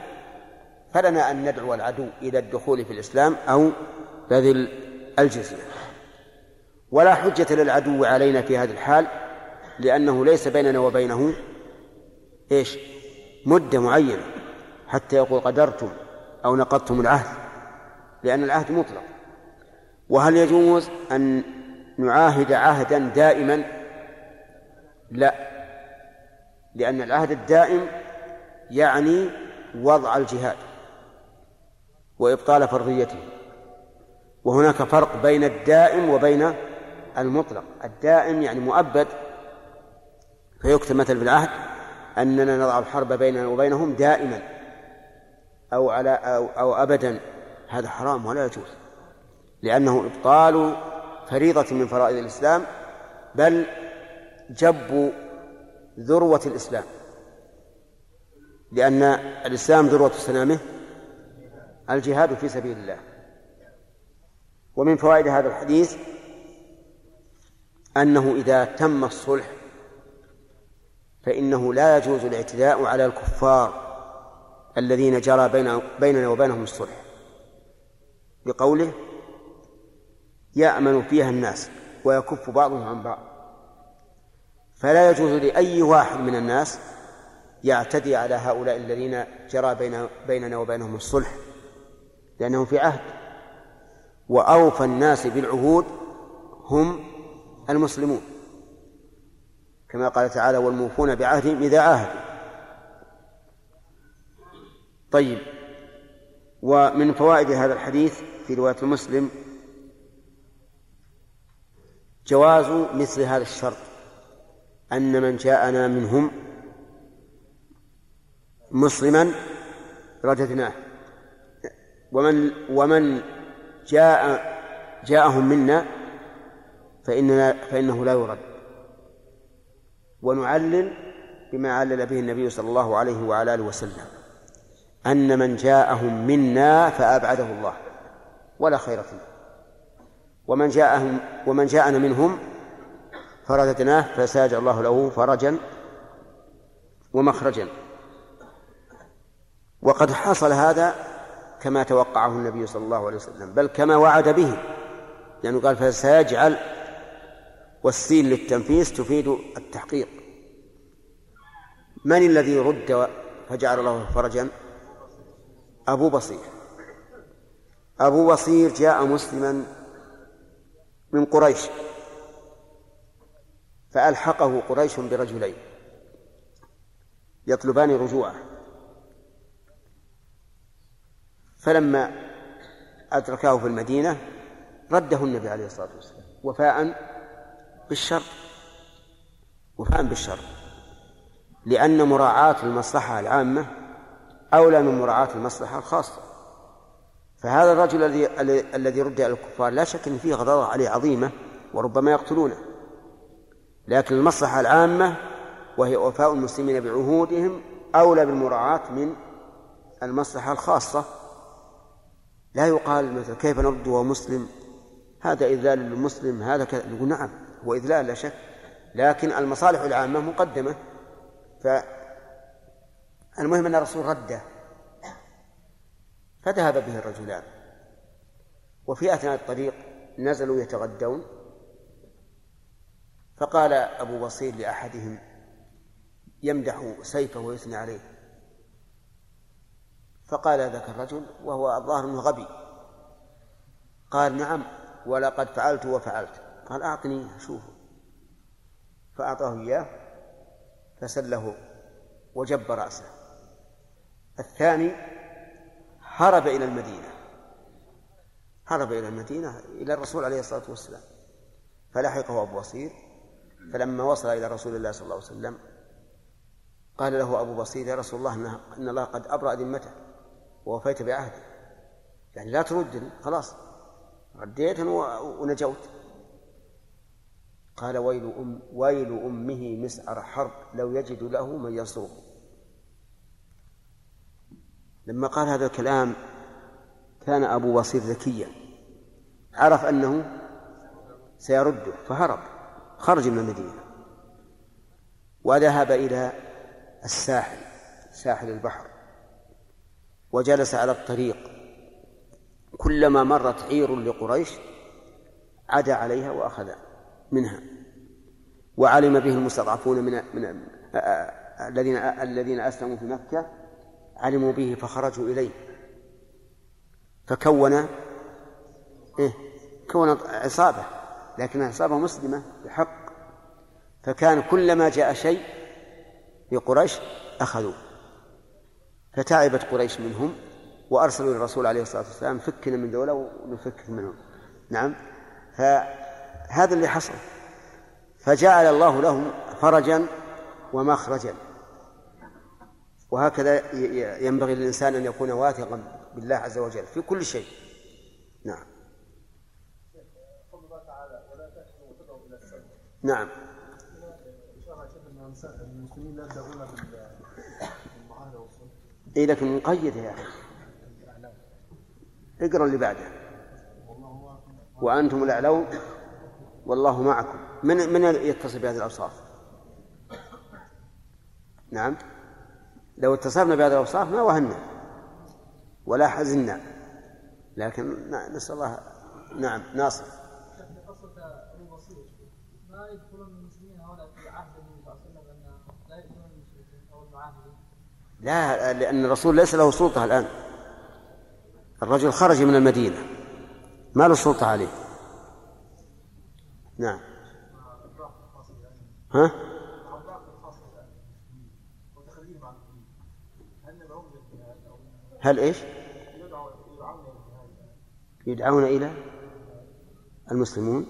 فلنا أن ندعو العدو إلى الدخول في الإسلام أو بذل الجزية. ولا حجة للعدو علينا في هذه الحال لأنه ليس بيننا وبينه إيش؟ مدة معينة حتى يقول قدرتم أو نقضتم العهد لأن العهد مطلق. وهل يجوز أن نعاهد عهدا دائما؟ لا لأن العهد الدائم يعني وضع الجهاد وإبطال فرضيته وهناك فرق بين الدائم وبين المطلق الدائم يعني مؤبد. فيكتب مثل في العهد أننا نضع الحرب بيننا وبينهم دائما أو على أو, أو أبدا. هذا حرام ولا يجوز لأنه إبطال فريضة من فرائض الإسلام بل جب ذروة الإسلام. لأن الإسلام ذروة سنامه الجهاد في سبيل الله. ومن فوائد هذا الحديث أنه إذا تم الصلح فإنه لا يجوز الاعتداء على الكفار الذين جرى بين بيننا وبينهم الصلح. بقوله يأمن فيها الناس ويكف بعضهم عن بعض. فلا يجوز لأي واحد من الناس يعتدي على هؤلاء الذين جرى بين بيننا وبينهم الصلح لأنهم في عهد. وأوفى الناس بالعهود هم المسلمون. كما قال تعالى والموفون بعهدهم إذا عاهدوا. طيب ومن فوائد هذا الحديث في رواية مسلم جواز مثل هذا الشرط أن من جاءنا منهم مسلما رددناه. ومن ومن جاء جاءهم منا فإننا فإنه لا يرد. ونعلل بما علل به النبي صلى الله عليه وعلى آله وسلم أن من جاءهم منا فأبعده الله ولا خير فيه. ومن جاءهم ومن جاءنا منهم فرددناه فساج الله له فرجا ومخرجا. وقد حصل هذا كما توقعه النبي صلى الله عليه وسلم بل كما وعد به لأنه قال فسيجعل والسين للتنفيس تفيد التحقيق. من الذي رد فجعل الله فرجا؟ أبو بصير. أبو بصير جاء مسلما من قريش فألحقه قريش برجلين يطلبان رجوعه. فلما أدركاه في المدينة رده النبي عليه الصلاة والسلام وفاء بالشر وفاء بالشر لأن مراعاة المصلحة العامة أولى من مراعاة المصلحة الخاصة. فهذا الرجل الذي الذي رد على الكفار لا شك أن فيه غضاضة عليه عظيمة وربما يقتلونه. لكن المصلحة العامة وهي وفاء المسلمين بعهودهم أولى بالمراعاة من المصلحة الخاصة. لا يقال مثلا كيف نرد وهو مسلم هذا إذلال للمسلم هذا كذا نقول نعم. هو إذلال لا شك. لكن المصالح العامة مقدمة. فالمهم أن الرسول رده. فذهب به الرجلان. وفي أثناء الطريق نزلوا يتغدون. فقال أبو بصير لأحدهم يمدح سيفه ويثني عليه. فقال ذاك الرجل وهو الظاهر انه غبي. قال نعم ولقد فعلت وفعلت. قال أعطني اشوفه فأعطاه إياه فسله وجب رأسه. الثاني هرب إلى المدينة. هرب إلى المدينة إلى الرسول عليه الصلاة والسلام. فلحقه أبو بصير. فلما وصل إلى رسول الله صلى الله عليه وسلم قال له أبو بصير يا رسول الله إن الله قد أبرأ ذمته ووفيت بعهدي يعني لا تردني خلاص. رديت ونجوت. قال ويل أم ويل أمه مسعر حرب لو يجد له من ينصره لما قال هذا الكلام كان أبو بصير ذكيا. عرف أنه سيرده فهرب خرج من المدينة. وذهب إلى الساحل ساحل البحر. وجلس على الطريق. كلما مرت عير لقريش عدا عليها واخذ منها وعلم به المستضعفون من من الذين الذين أسلموا في مكة علموا به فخرجوا إليه. فكون إيه؟ كون عصابة لكن عصابة مسلمة بحق. فكان كلما جاء شيء لقريش أخذوه. فتعبت قريش منهم وأرسلوا للرسول عليه الصلاة والسلام فكنا من دولة ونفك منهم. نعم؟ فهذا اللي حصل. فجعل الله لهم فرجا ومخرجا. وهكذا ينبغي للإنسان أن يكون واثقا بالله عز وجل في كل شيء. نعم. نعم. اي لكن مقيدة يا أخي. اقرأ اللي بعده. وأنتم الأعلون والله معكم. من من يتصل بهذه الأوصاف؟ نعم. لو اتصفنا بهذه الأوصاف ما وهنا ولا حزنا. لكن نسأل الله. نعم ناصر. ما المسلمين في صلى الله عليه وسلم ان لا أو المعاهدين لا لأن الرسول ليس له سلطة الآن. الرجل خرج من المدينة. ما له سلطة عليه. نعم ها؟ هل إيش؟ يدعون إلى المسلمون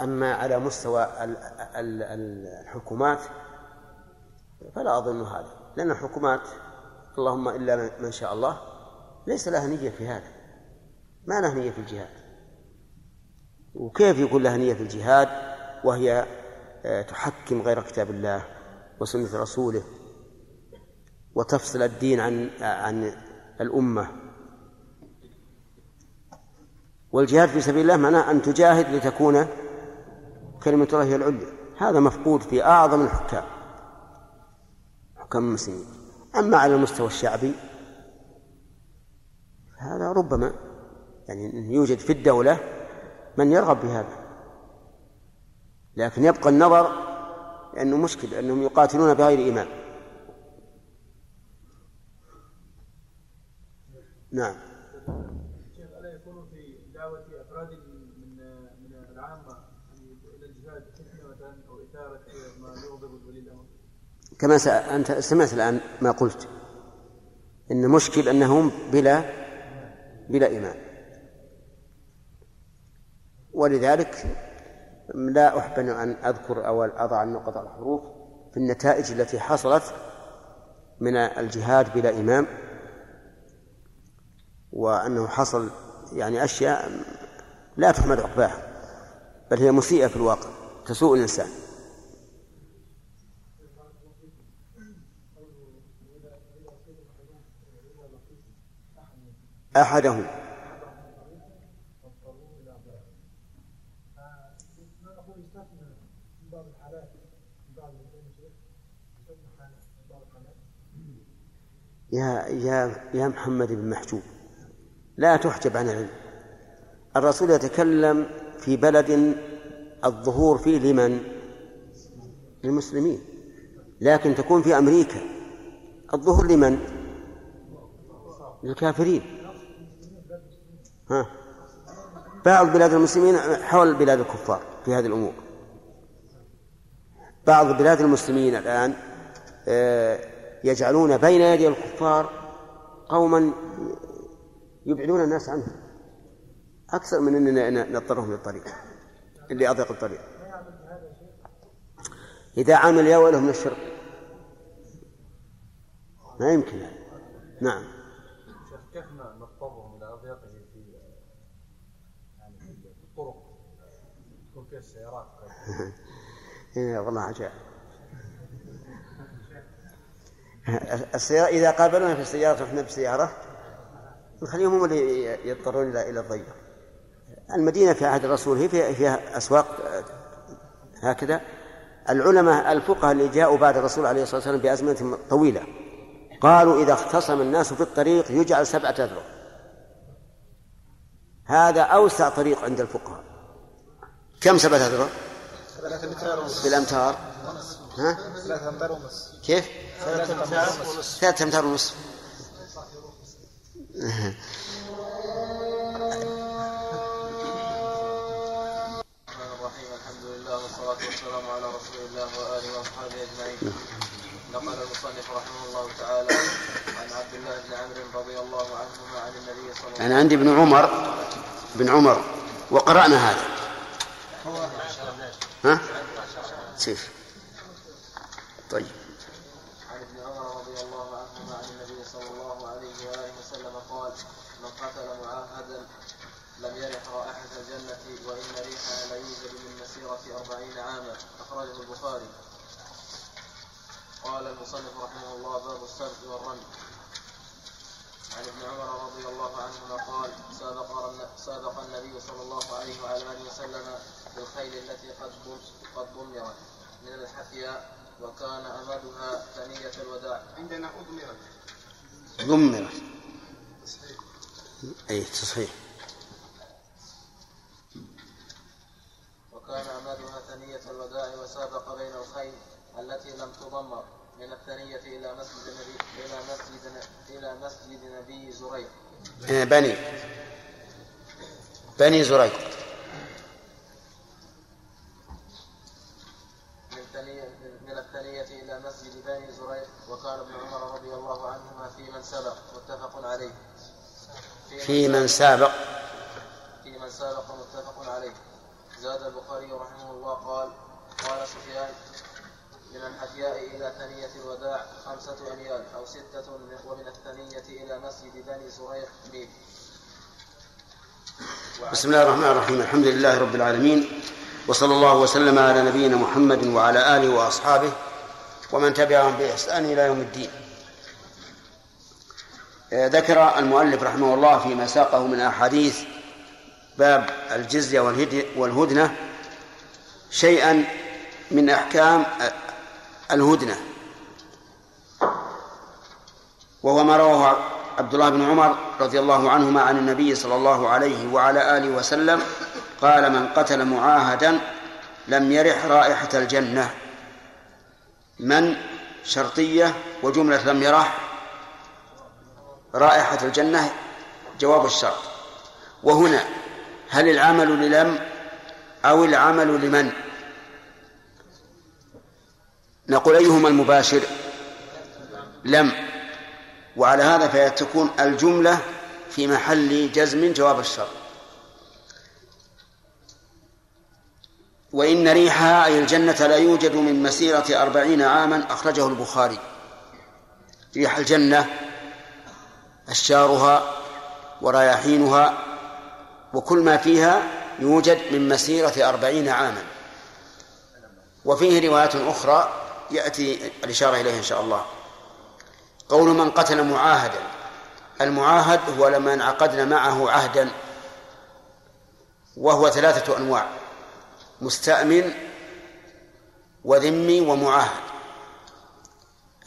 أما على مستوى الحكومات فلا أظن هذا لأن الحكومات اللهم إلا من شاء الله ليس لها نية في هذا ما لها نية في الجهاد وكيف يكون لها نية في الجهاد؟ وهي آه، تحكم غير كتاب الله وسنة رسوله وتفصل الدين عن عن الأمة. والجهاد في سبيل الله معناه أن تجاهد لتكون كلمة الله هي العليا. هذا مفقود في أعظم الحكام حكام المسلمين. أما على المستوى الشعبي هذا ربما يعني يوجد في الدولة من يرغب بهذا. لكن يبقى النظر لأنه مشكل أنهم يقاتلون بغير إمام نعم. شيخ ألا يكون في دعوة أفراد من من العامة إلى الجهاد أو إثارة ما يغضب الأمر؟ كما أنت سمعت الآن ما قلت. إن مشكل أنهم بلا بلا إمام ولذلك لا أحبن أن أذكر أو أضع النقط على الحروف في النتائج التي حصلت من الجهاد بلا إمام وأنه حصل يعني أشياء لا تحمد عقباها بل هي مسيئة في الواقع تسوء الإنسان. أحدهم يا يا يا محمد بن محجوب لا تحجب عن العلم. الرسول يتكلم في بلد الظهور فيه لمن؟ للمسلمين. لكن تكون في أمريكا الظهور لمن؟ للكافرين. ها. بعض بلاد المسلمين حول بلاد الكفار في هذه الأمور. بعض بلاد المسلمين الآن آه، يجعلون بين يدي الكفار قوما يبعدون الناس عنه أكثر من أننا نضطرهم للطريق اللي أضيق الطريق. إذا عمل يا ويله من الشرك. ما يمكن. هذا نعم. شيخ كيف نضطرهم إلى اضيقه في يعني في الطرق تكون فيها السيارات. إيه والله عجائب. السيارة إذا قابلونا في السيارة رحنا بسيارة نخليهم هم اللي يضطرون إلى إلى الضيق. المدينة في عهد الرسول هي فيها, أسواق هكذا. العلماء الفقهاء اللي جاءوا بعد الرسول عليه الصلاة والسلام بأزمنة طويلة قالوا إذا اختصم الناس في الطريق يجعل سبعة أذرع. هذا أوسع طريق عند الفقهاء. كم سبعة أذرع؟ بالأمتار. ها؟ ثلاثة أمتار ونص. كيف؟ ثلاثة أمتار ونصف. الحمد لله والصلاة والسلام على رسول الله وآله وأصحابه أجمعين نقل المصنف رحمه الله تعالى عن عبد الله بن عمرو رضي الله عنهما عن النبي صلى الله عليه أنا عندي ابن عمر بن عمر وقرأنا هذا. ها؟ سيف. طيب عن ابن عمر رضي الله عنهما عن النبي صلى الله عليه واله وسلم قال من قتل معاهدا لم يرح رائحة الجنة وإن ريحها ليوجد من مسيرة أربعين عاما أخرجه البخاري قال المصنف رحمه الله باب السبت والرمي. عن ابن عمر رضي الله عنهما قال سابق سابق النبي صلى الله عليه وعلى آله وسلم بالخيل التي قد قد ضمرت من الحفياء وكان أمدها ثنية الوداع. عندنا اضمرت ضمرت أي تصحيح. وكان أمدها ثنية الوداع وسابق بين الخيل التي لم تضمر. من الثنية إلى مسجد النبي إلى مسجد إلى مسجد نبي زريق. آه، بني. بني زريق. من الثنية إلى مسجد بني زريق وكان ابن عمر رضي الله عنهما في من سبق متفق عليه. في من سابق في من سابق متفق عليه. زاد البخاري رحمه الله قال قال سفيان من الحفياء إلى ثنية الوداع خمسة أميال أو ستة ومن الثنية إلى مسجد بني زريق ميل بسم الله الرحمن الرحيم. الحمد لله رب العالمين. وصلى الله وسلم على نبينا محمد وعلى آله وأصحابه ومن تبعهم بإحسان إلى يوم الدين. ذكر المؤلف رحمه الله فيما ساقه من أحاديث باب الجزية والهدنة شيئا من أحكام الهدنة. وهو ما رواه عبد الله بن عمر رضي الله عنهما عن النبي صلى الله عليه وعلى آله وسلم قال من قتل معاهدا لم يرح رائحة الجنة. من شرطية وجملة لم يرح رائحة الجنة جواب الشرط. وهنا هل العمل للم أو العمل لمن؟ نقول أيهما المباشر؟ لم. وعلى هذا فتكون الجملة في محل جزم جواب الشرط وإن ريحها أي الجنة لا يوجد من مسيرة أربعين عاما أخرجه البخاري. ريح الجنة أشجارها ورياحينها وكل ما فيها يوجد من مسيرة أربعين عاما. وفيه روايات أخرى يأتي الإشارة إليها إن شاء الله. قول من قتل معاهدا. المعاهد هو لما انعقدنا معه عهدا وهو ثلاثة أنواع مستأمن وذمي ومعاهد.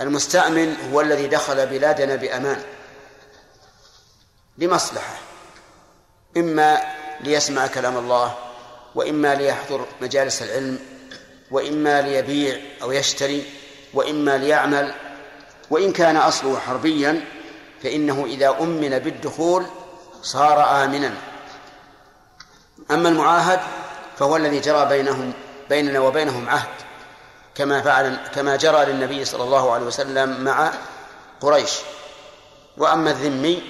المستأمن هو الذي دخل بلادنا بأمان. لمصلحة. إما ليسمع كلام الله وإما ليحضر مجالس العلم وإما ليبيع أو يشتري وإما ليعمل وإن كان أصله حربيا فإنه إذا أمن بالدخول صار آمنا. أما المعاهد فهو الذي جرى بينهم بيننا وبينهم عهد كما فعل كما جرى للنبي صلى الله عليه وسلم مع قريش. وأما الذمي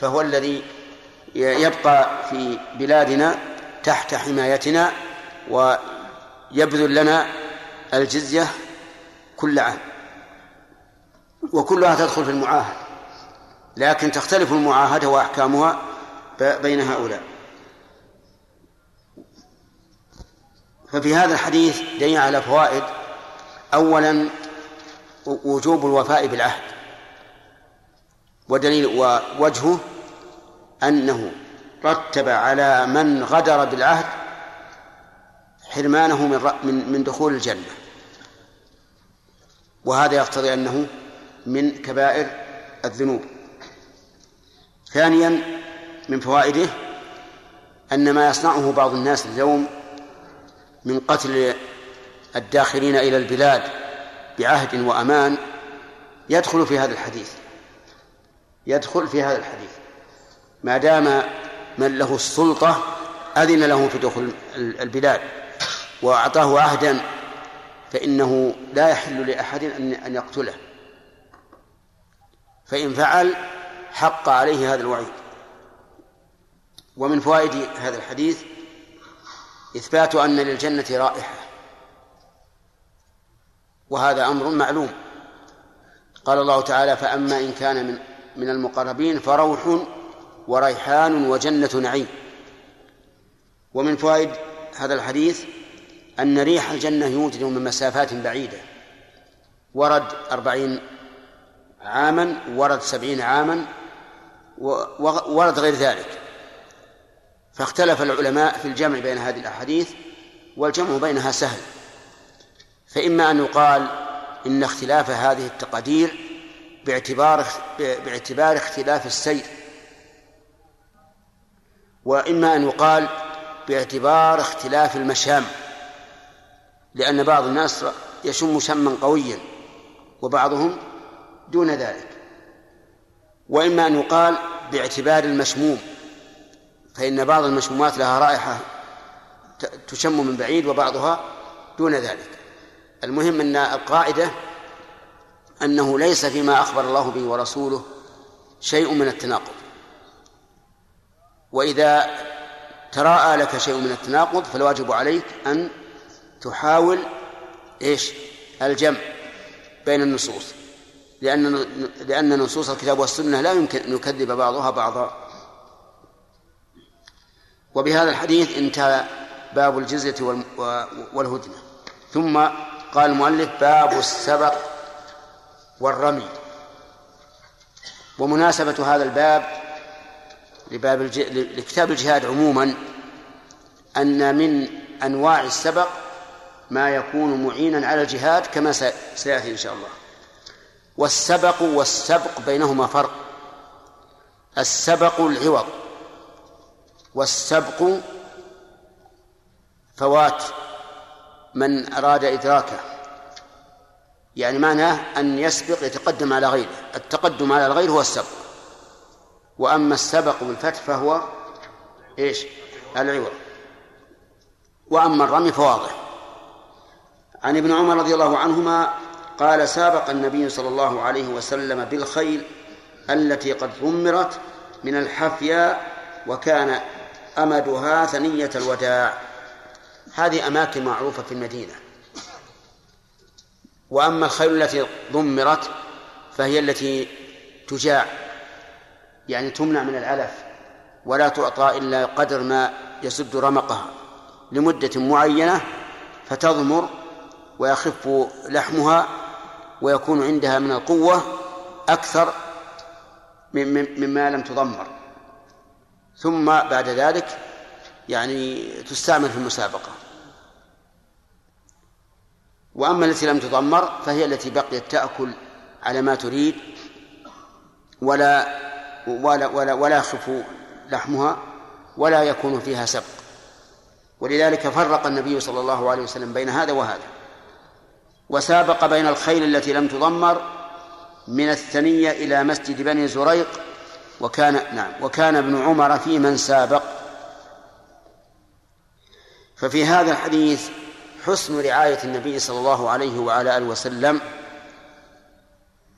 فهو الذي يبقى في بلادنا تحت حمايتنا ويبذل لنا الجزية كل عام. وكلها تدخل في المعاهد. لكن تختلف المعاهدة وأحكامها بين هؤلاء. ففي هذا الحديث دليل على فوائد. أولا وجوب الوفاء بالعهد. ودليل ووجهه أنه رتب على من غدر بالعهد حرمانه من من من دخول الجنة. وهذا يقتضي أنه من كبائر الذنوب. ثانيا من فوائده أن ما يصنعه بعض الناس اليوم من قتل الداخلين إلى البلاد بعهد وأمان يدخل في هذا الحديث. يدخل في هذا الحديث. ما دام من له السلطة أذن له في دخول البلاد. وأعطاه عهدا فإنه لا يحل لأحد أن يقتله. فإن فعل حق عليه هذا الوعيد. ومن فوائد هذا الحديث إثبات أن للجنة رائحة. وهذا أمر معلوم. قال الله تعالى فأما إن كان من من المقربين فروح وريحان وجنة نعيم. ومن فوائد هذا الحديث أن ريح الجنة يوجد من مسافات بعيدة. ورد أربعين عاما ورد سبعين عاما ورد غير ذلك. فاختلف العلماء في الجمع بين هذه الأحاديث والجمع بينها سهل. فإما أن يقال إن اختلاف هذه التقادير باعتبار باعتبار اختلاف السير. وإما أن يقال باعتبار اختلاف المشام. لأن بعض الناس يشم شما قويا وبعضهم دون ذلك. وإما أن يقال باعتبار المشموم فإن بعض المشمومات لها رائحة تشم من بعيد وبعضها دون ذلك. المهم أن القاعدة أنه ليس فيما أخبر الله به ورسوله شيء من التناقض. وإذا تراءى لك شيء من التناقض فالواجب عليك أن تحاول إيش؟ الجمع بين النصوص. لأن لأن نصوص الكتاب والسنة لا يمكن أن يكذب بعضها بعضا. وبهذا الحديث انتهى باب الجزية والهدنة. ثم قال المؤلف باب السبق والرمي. ومناسبة هذا الباب لباب الج... لكتاب الجهاد عموما أن من أنواع السبق ما يكون معينا على الجهاد كما سيأتي إن شاء الله. والسبق والسبق بينهما فرق. السبق العوض والسبق فوات من أراد إدراكه. يعني معناه أن يسبق يتقدم على غيره. التقدم على الغير هو السبق. وأما السبق بالفتح فهو إيش؟ العوض. وأما الرمي فواضح. عن ابن عمر رضي الله عنهما قال سابق النبي صلى الله عليه وسلم بالخيل التي قد ضمرت من الحفيا وكان أمدها ثنية الوداع. هذه أماكن معروفة في المدينة. وأما الخيل التي ضمرت فهي التي تجاع يعني تمنع من العلف ولا تعطى إلا قدر ما يسد رمقها. لمدة معينة فتضمر ويخف لحمها ويكون عندها من القوة أكثر مما لم تضمر. ثم بعد ذلك يعني تستعمل في المسابقة. وأما التي لم تضمر فهي التي بقيت تأكل على ما تريد ولا ولا ولا, ولا يخف لحمها ولا يكون فيها سبق. ولذلك فرق النبي صلى الله عليه وسلم بين هذا وهذا. وسابق بين الخيل التي لم تضمر من الثنية إلى مسجد بني زريق وكان نعم وكان ابن عمر في من سابق. ففي هذا الحديث حسن رعاية النبي صلى الله عليه وعلى آله وسلم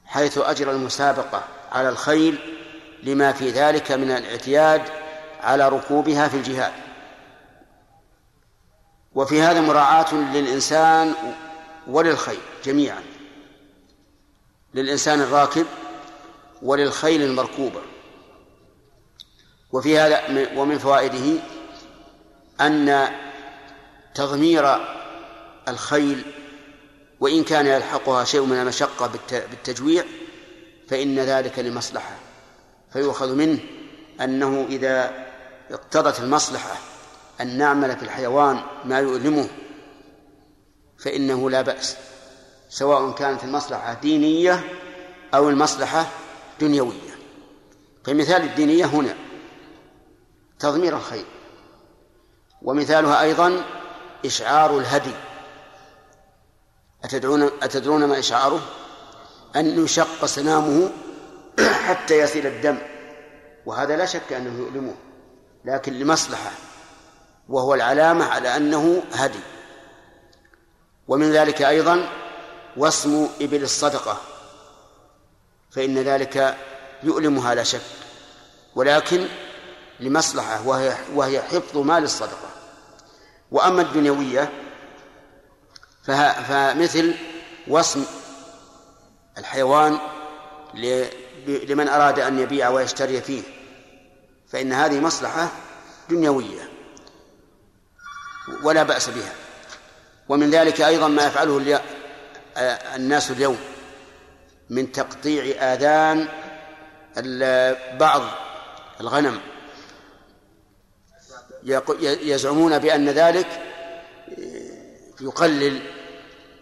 حيث أجرى المسابقة على الخيل لما في ذلك من الاعتياد على ركوبها في الجهاد. وفي هذا مراعاة للإنسان وللخيل جميعا. للإنسان الراكب وللخيل المركوبة. وفي هذا ومن فوائده أن تضمير الخيل وإن كان يلحقها شيء من المشقة بالتجويع فإن ذلك لمصلحة. فيؤخذ منه أنه إذا اقتضت المصلحة أن نعمل في الحيوان ما يؤلمه فإنه لا بأس سواء كانت المصلحة دينية أو المصلحة دنيوية. فمثال الدينية هنا تضمير الخير ومثالها أيضا إشعار الهدي. أتدرون أتدرون ما إشعاره؟ أن يشق سنامه حتى يسيل الدم. وهذا لا شك أنه يؤلمه لكن لمصلحة وهو العلامة على أنه هدي. ومن ذلك أيضا وصم إبل الصدقة فإن ذلك يؤلمها لا شك ولكن لمصلحة وهي وهي حفظ مال الصدقة. وأما الدنيوية فمثل وصم الحيوان لمن أراد أن يبيع ويشتري فيه فإن هذه مصلحة دنيوية ولا بأس بها. ومن ذلك أيضا ما يفعله الناس اليوم من تقطيع آذان بعض الغنم. يزعمون بأن ذلك يقلل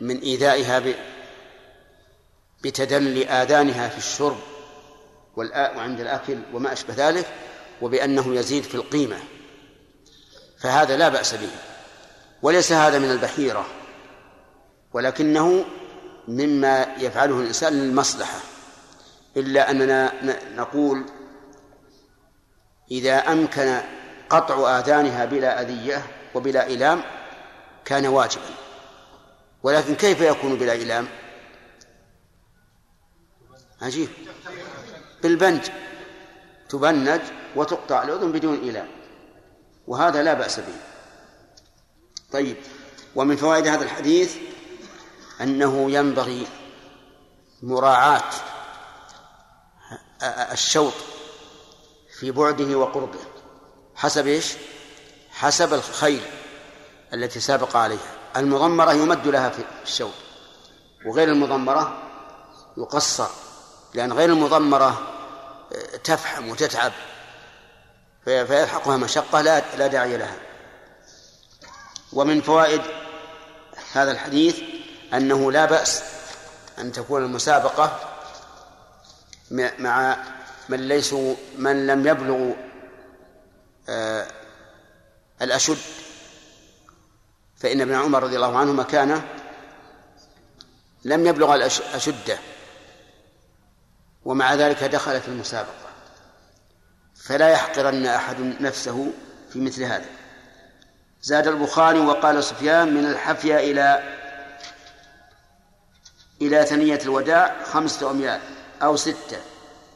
من إيذائها بتدلي آذانها في الشرب وعند الأكل وما أشبه ذلك وبأنه يزيد في القيمة. فهذا لا بأس به. وليس هذا من البحيرة ولكنه مما يفعله الإنسان للمصلحة إلا أننا نقول إذا أمكن قطع آذانها بلا أذية وبلا إلام كان واجبا ولكن كيف يكون بلا إلام؟ عجيب. بالبنج تبنج وتقطع الأذن بدون إيلام وهذا لا بأس به. طيب. ومن فوائد هذا الحديث أنه ينبغي مراعاة الشوط في بعده وقربه. حسب إيش؟ حسب الخيل التي سابق عليها. المضمرة يمد لها في الشوط وغير المضمرة يقصر لأن غير المضمرة تفحم وتتعب فيلحقها مشقة لا داعي لها. ومن فوائد هذا الحديث أنه لا بأس أن تكون المسابقة مع من ليسوا من لم يبلغوا آه، الأشد. فإن ابن عمر رضي الله عنهما كان لم يبلغ الأشدة ومع ذلك دخل في المسابقة. فلا يحقرن أحد نفسه في مثل هذا. زاد البخاري وقال سفيان من الحفية إلى إلى ثنية الوداع خمسة أميال أو ستة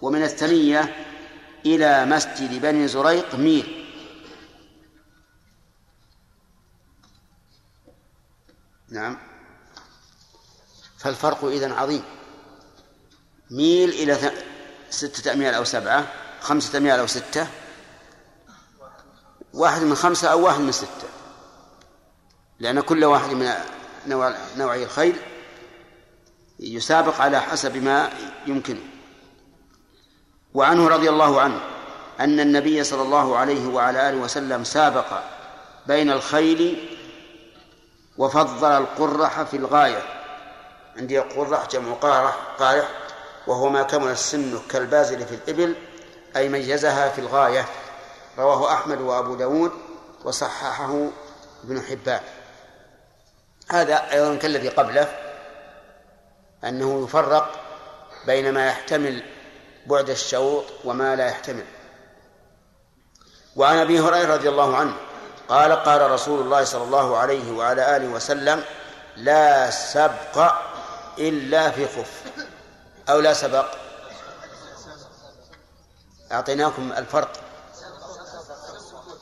ومن الثنية إلى مسجد بني زريق ميل. نعم. فالفرق إذن عظيم. ميل إلى ستة أميال أو سبعة خمسة أميال أو ستة واحد من خمسة أو واحد من ستة. لأن كل واحد من نوع نوعي الخيل يسابق على حسب ما يمكنه وعنه رضي الله عنه أن النبي صلى الله عليه وعلى آله وسلم سابق بين الخيل وفضل القرح في الغاية. عندي قرح جمع قارح قارح وهو ما كمل السن كالبازل في الإبل أي ميزها في الغاية. رواه أحمد وأبو داود وصححه ابن حبان. هذا أيضا كالذي قبله أنه يفرق بين ما يحتمل بعد الشوط وما لا يحتمل. وعن أبي هريرة رضي الله عنه قال قال رسول الله صلى الله عليه وعلى آله وسلم لا سبق إلا في خف. أو لا سبق. أعطيناكم الفرق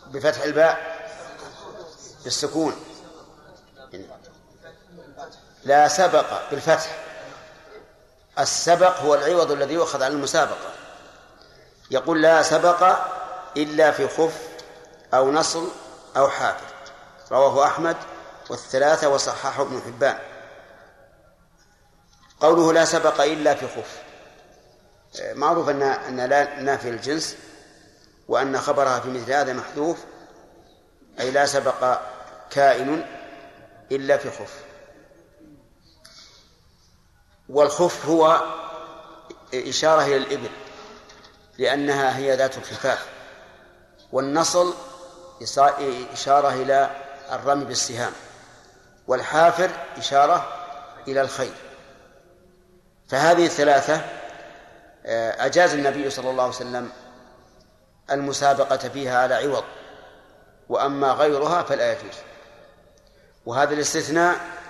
بفتح الباء بالسكون. لا سبق بالفتح. السبق هو العوض الذي يؤخذ على المسابقة. يقول لا سبق إلا في خف أو نصل أو حافر. رواه أحمد والثلاثة وصححه ابن حبان. قوله لا سبق إلا في خف. معروف أن أن لا نافي الجنس وأن خبرها في مثل هذا محذوف. أي لا سبق كائن إلا في خف. والخف هو إشارة إلى الإبل لأنها هي ذات الخفاف. والنصل إشارة إلى الرمي بالسهام. والحافر إشارة إلى الخيل. فهذه الثلاثة آه، أجاز النبي صلى الله عليه وسلم المسابقة فيها على عوض وأما غيرها فلا يجوز. وهذا الاستثناء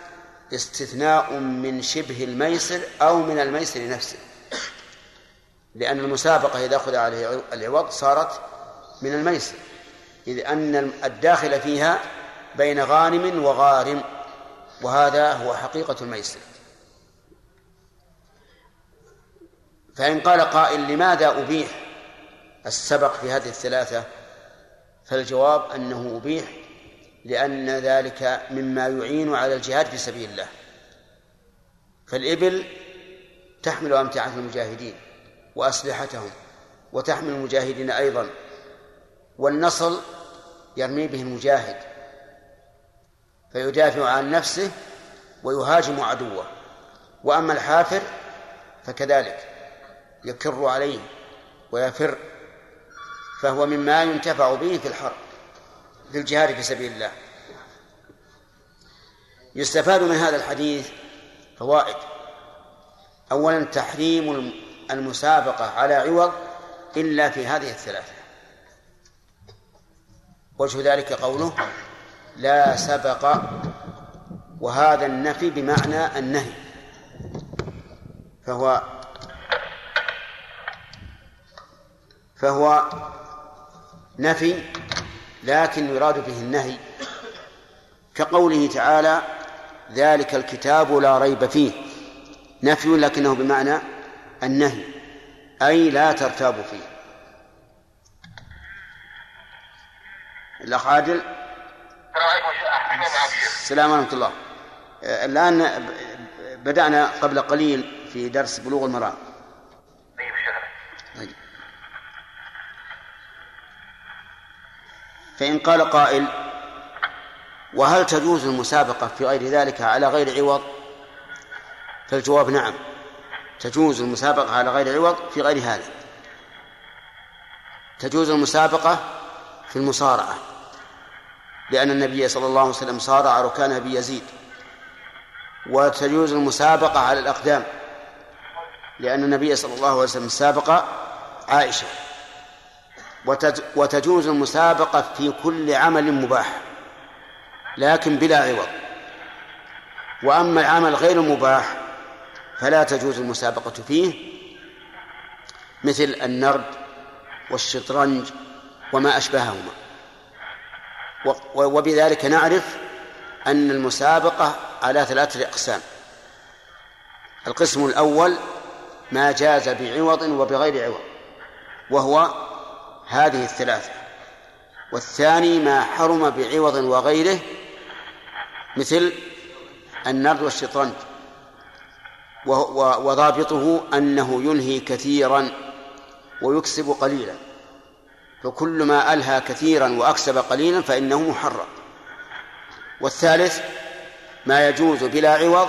استثناء من شبه الميسر أو من الميسر نفسه. لأن المسابقة إذا أخذ عليه العوض صارت من الميسر إذ أن الداخل فيها بين غانم وغارم وهذا هو حقيقة الميسر. فإن قال قائل لماذا أبيح السبق في هذه الثلاثة؟ فالجواب أنه أبيح لأن ذلك مما يعين على الجهاد في سبيل الله. فالإبل تحمل أمتعة المجاهدين وأسلحتهم وتحمل المجاهدين أيضا والنصل يرمي به المجاهد فيدافع عن نفسه ويهاجم عدوه. وأما الحافر فكذلك يكر عليه ويفر فهو مما ينتفع به في الحرب. في الجهاد في سبيل الله. يستفاد من هذا الحديث فوائد. أولا تحريم المسابقة على عوض إلا في هذه الثلاثة. وجه ذلك قوله لا سبق وهذا النفي بمعنى النهي. فهو فهو نفي لكن يراد به النهي كقوله تعالى ذلك الكتاب لا ريب فيه. نفي لكنه بمعنى النهي أي لا ترتاب فيه. الأخ عادل؟ السلام ورحمة الله. الآن بدأنا قبل قليل في درس بلوغ المرام. فإن قال قائل وهل تجوز المسابقة في غير ذلك على غير عوض؟ فالجواب نعم تجوز المسابقة على غير عوض في غير هذا. تجوز المسابقة في المصارعة لأن النبي صلى الله عليه وسلم صارع ركان أبي يزيد. وتجوز المسابقة على الأقدام لأن النبي صلى الله عليه وسلم سابق عائشة. وتجوز المسابقة في كل عمل مباح لكن بلا عوض. وأما العمل غير المباح فلا تجوز المسابقة فيه مثل النرد والشطرنج وما أشبههما. وبذلك نعرف أن المسابقة على ثلاثة أقسام. القسم الأول ما جاز بعوض وبغير عوض وهو هذه الثلاثة. والثاني ما حرم بعوض وغيره مثل النرد والشطرنج. وضابطه أنه ينهي كثيرا ويكسب قليلا. فكل ما ألهى كثيرا وأكسب قليلا فإنه محرم. والثالث ما يجوز بلا عوض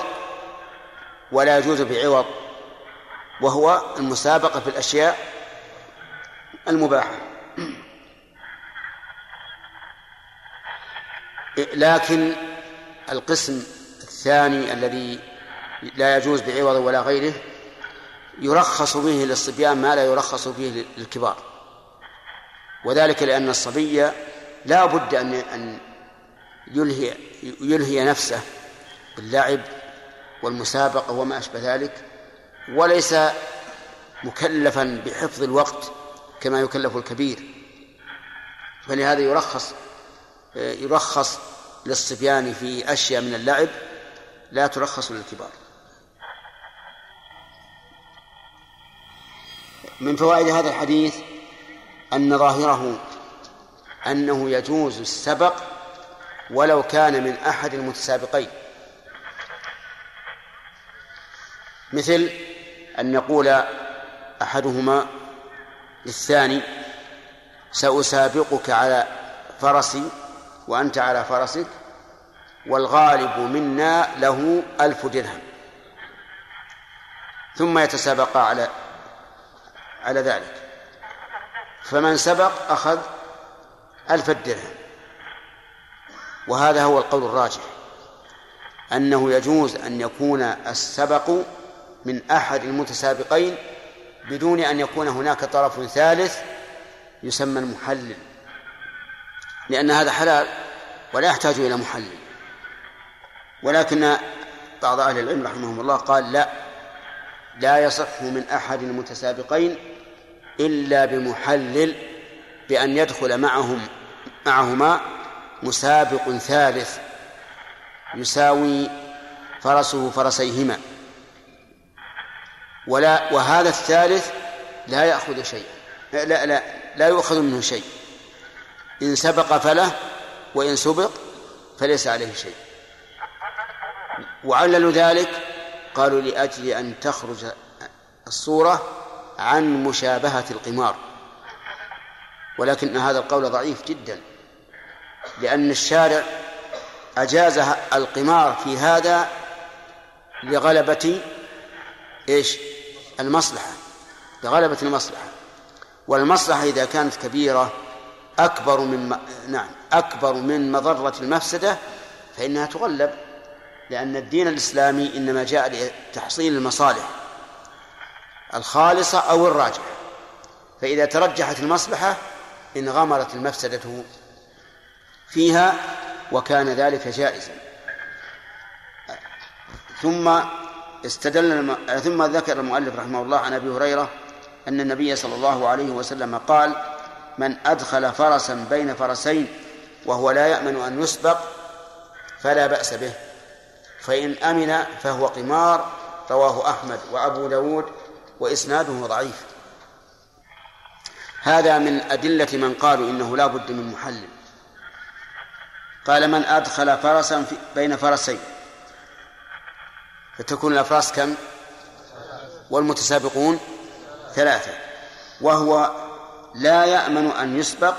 ولا يجوز بعوض وهو المسابقة في الأشياء المباحة. لكن القسم الثاني الذي لا يجوز بعوض ولا غيره يرخص به للصبيان ما لا يرخص به للكبار. وذلك لأن الصبي لا بد أن أن يلهي يلهي نفسه باللعب والمسابقة وما أشبه ذلك وليس مكلفا بحفظ الوقت كما يكلف الكبير. فلهذا يرخص يرخص للصبيان في أشياء من اللعب لا ترخص للكبار. من فوائد هذا الحديث أن ظاهره أنه يجوز السبق ولو كان من أحد المتسابقين. مثل أن يقول أحدهما للثاني سأسابقك على فرسي وأنت على فرسك والغالب منا له ألف درهم. ثم يتسابقا على على ذلك. فمن سبق أخذ ألف الدرهم وهذا هو القول الراجح أنه يجوز أن يكون السبق من أحد المتسابقين بدون أن يكون هناك طرف ثالث يسمى المحلل. لأن هذا حلال ولا يحتاج إلى محلل ولكن بعض أهل العلم رحمهم الله قال لا لا يصح من أحد المتسابقين إلا بمحلل بأن يدخل معهم معهما مسابق ثالث يساوي فرسه فرسيهما. ولا وهذا الثالث لا يأخذ شيء لا لا لا يؤخذ منه شيء. إن سبق فله وإن سبق فليس عليه شيء. وعللوا ذلك قالوا لأجل أن تخرج الصورة عن مشابهة القمار. ولكن هذا القول ضعيف جدا لأن الشارع أجاز القمار في هذا لغلبة إيش؟ المصلحة لغلبة المصلحة. والمصلحة إذا كانت كبيرة أكبر من نعم أكبر من مضرة المفسدة فإنها تغلب لأن الدين الإسلامي إنما جاء لتحصيل المصالح الخالصة أو الراجحة. فإذا ترجحت المصلحة انغمرت المفسدة فيها وكان ذلك جائزا. ثم استدل ثم ذكر المؤلف رحمه الله عن أبي هريرة أن النبي صلى الله عليه وسلم قال من أدخل فرسا بين فرسين وهو لا يأمن أن يسبق فلا بأس به. فإن أمن فهو قمار رواه أحمد وأبو داود وإسناده ضعيف. هذا من أدلة من قالوا إنه لا بد من محلل قال من أدخل فرسا بين فرسين. فتكون الأفراس كم؟ والمتسابقون ثلاثة. وهو لا يأمن أن يسبق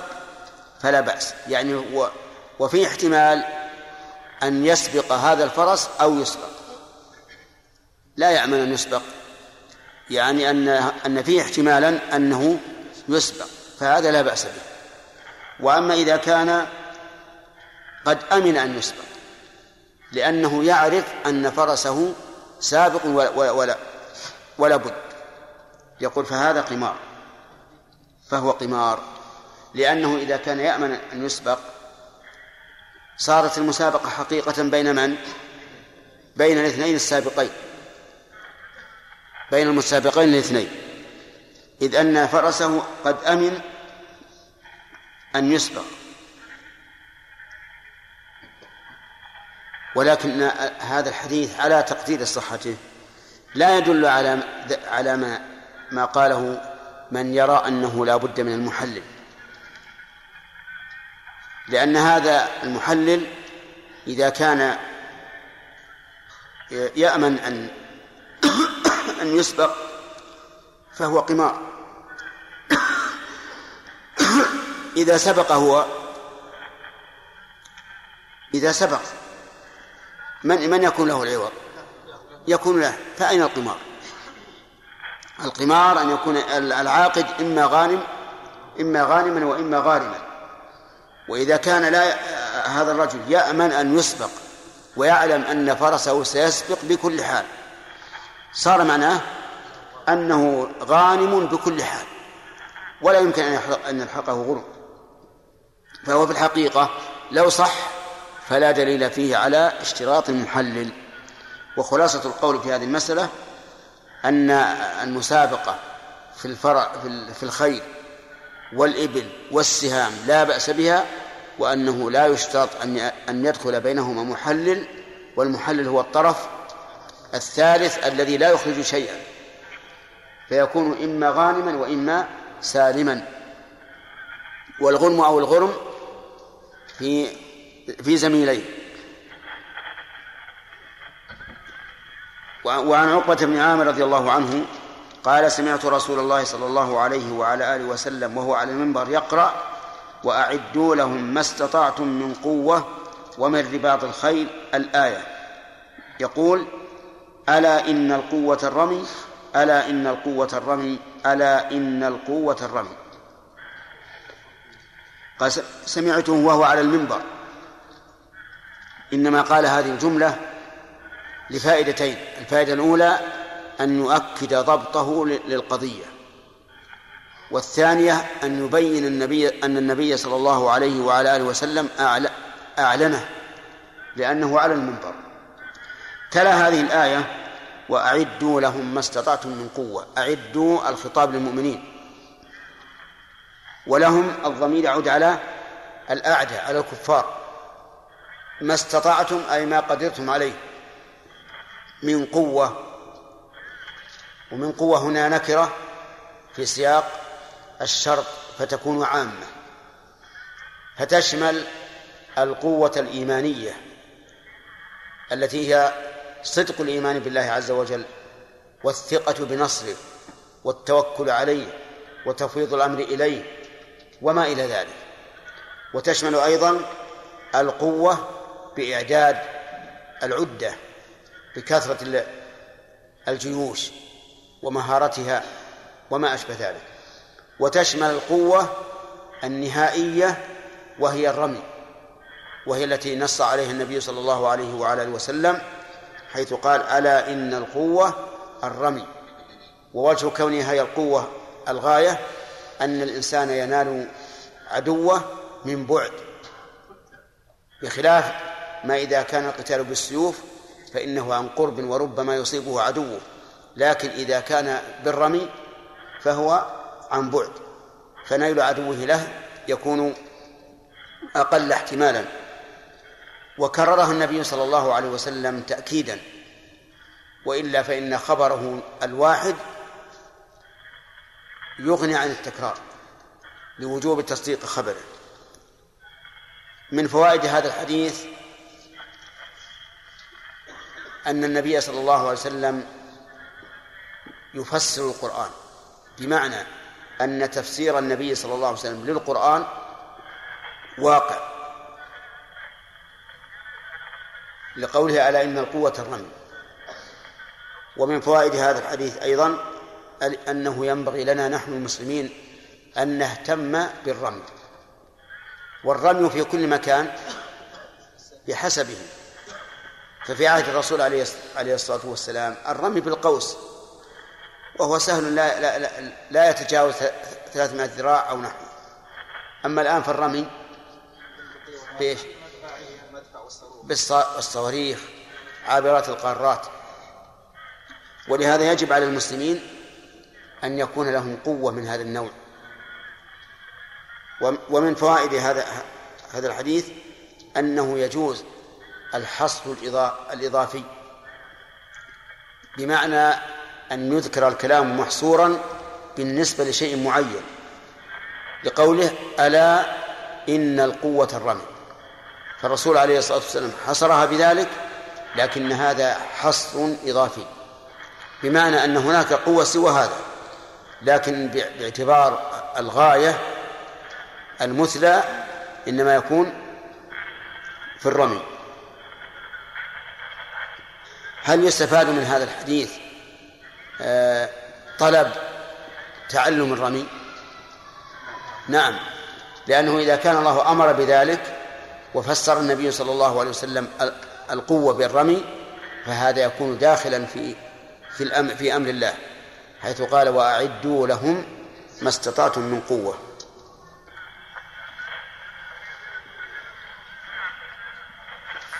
فلا بأس. يعني و وفي احتمال أن يسبق هذا الفرس أو يسبق. لا يأمن أن يسبق. يعني أن أن فيه احتمالا أنه يسبق فهذا لا بأس به. وأما إذا كان قد أمن أن يسبق لأنه يعرف أن فرسه سابق ولا, ولا, ولا بد. يقول فهذا قمار. فهو قمار لأنه إذا كان يأمن أن يسبق صارت المسابقة حقيقة بين من؟ بين الاثنين السابقين. بين المتسابقين الاثنين. إذ أن فرسه قد أمن أن يسبق. ولكن هذا الحديث على تقدير صحته لا يدل على على ما ما قاله من يرى أنه لا بد من المحلل لأن هذا المحلل إذا كان يأمن أن أن يسبق فهو قمار إذا سبق هو إذا سبق من من يكون له العوض؟ يكون له فأين القمار؟ القمار أن يكون العاقد إما غانم إما غانما وإما غارما. وإذا كان لا هذا الرجل يأمن أن يسبق ويعلم أن فرسه سيسبق بكل حال. صار معناه أنه غانم بكل حال. ولا يمكن أن يلحقه غرم فهو في الحقيقة لو صح فلا دليل فيه على اشتراط المحلل. وخلاصة القول في هذه المسألة أن المسابقة في الفرع في الخيل والإبل والسهام لا بأس بها وأنه لا يشترط أن يدخل بينهما محلل والمحلل هو الطرف الثالث الذي لا يخرج شيئا فيكون إما غانما وإما سالما. والغنم أو الغرم في في زميلين. وعن عقبة بن عامر رضي الله عنه قال سمعت رسول الله صلى الله عليه وعلى آله وسلم وهو على المنبر يقرأ وأعدوا لهم ما استطعتم من قوة ومن رباط الخيل الآية. يقول ألا إن القوة الرمي ألا إن القوة الرمي ألا إن القوة الرمي. قال سمعته وهو على المنبر. إنما قال هذه الجملة لفائدتين الفائدة الأولى أن يؤكد ضبطه للقضية. والثانية أن يبين النبي أن النبي صلى الله عليه وعلى آله وسلم أعلنه لأنه على المنبر. تلا هذه الآية وأعدوا لهم ما استطعتم من قوة. أعدوا الخطاب للمؤمنين. ولهم الضمير يعود على الأعداء على الكفار. ما استطعتم أي ما قدرتم عليه. من قوة ومن قوة هنا نكرة في سياق الشرط فتكون عامة فتشمل القوة الإيمانية التي هي صدق الإيمان بالله عز وجل والثقة بنصره والتوكل عليه وتفويض الأمر إليه وما إلى ذلك. وتشمل أيضا القوة بإعداد العدة بكثرة الجيوش ومهارتها وما أشبه ذلك. وتشمل القوة النهائية وهي الرمي وهي التي نص عليها النبي صلى الله عليه وعلى آله وسلم حيث قال ألا إن القوة الرمي. ووجه كونها هي القوة الغاية أن الإنسان ينال عدوه من بعد بخلاف ما إذا كان القتال بالسيوف فإنه عن قرب وربما يصيبه عدوه لكن إذا كان بالرمي فهو عن بعد. فنيل عدوه له يكون أقل احتمالا. وكررها النبي صلى الله عليه وسلم تأكيدا. وإلا فإن خبره الواحد يغني عن التكرار لوجوب تصديق خبره. من فوائد هذا الحديث أن النبي صلى الله عليه وسلم يفسر القرآن بمعنى أن تفسير النبي صلى الله عليه وسلم للقرآن واقع. لقوله ألا إن القوة الرمي. ومن فوائد هذا الحديث أيضا أنه ينبغي لنا نحن المسلمين أن نهتم بالرمي. والرمي في كل مكان بحسبه. ففي عهد الرسول عليه الصلاة والسلام الرمي بالقوس وهو سهل لا, لا, لا, لا يتجاوز 300 ذراع أو نحو. أما الآن في الرمي بإيش؟ بالصواريخ عابرات القارات. ولهذا يجب على المسلمين أن يكون لهم قوة من هذا النوع. ومن فوائد هذا هذا الحديث أنه يجوز الحصر الإضافي. بمعنى أن يذكر الكلام محصورا بالنسبة لشيء معين. لقوله ألا إن القوة الرمي. فالرسول عليه الصلاة والسلام حصرها بذلك لكن هذا حصر إضافي. بمعنى أن هناك قوة سوى هذا لكن باعتبار الغاية المثلى إنما يكون في الرمي. هل يستفاد من هذا الحديث؟ آه، طلب تعلم الرمي؟ نعم لأنه إذا كان الله أمر بذلك وفسر النبي صلى الله عليه وسلم القوة بالرمي فهذا يكون داخلا في في الأمر في أمر الله حيث قال وأعدوا لهم ما استطعتم من قوة.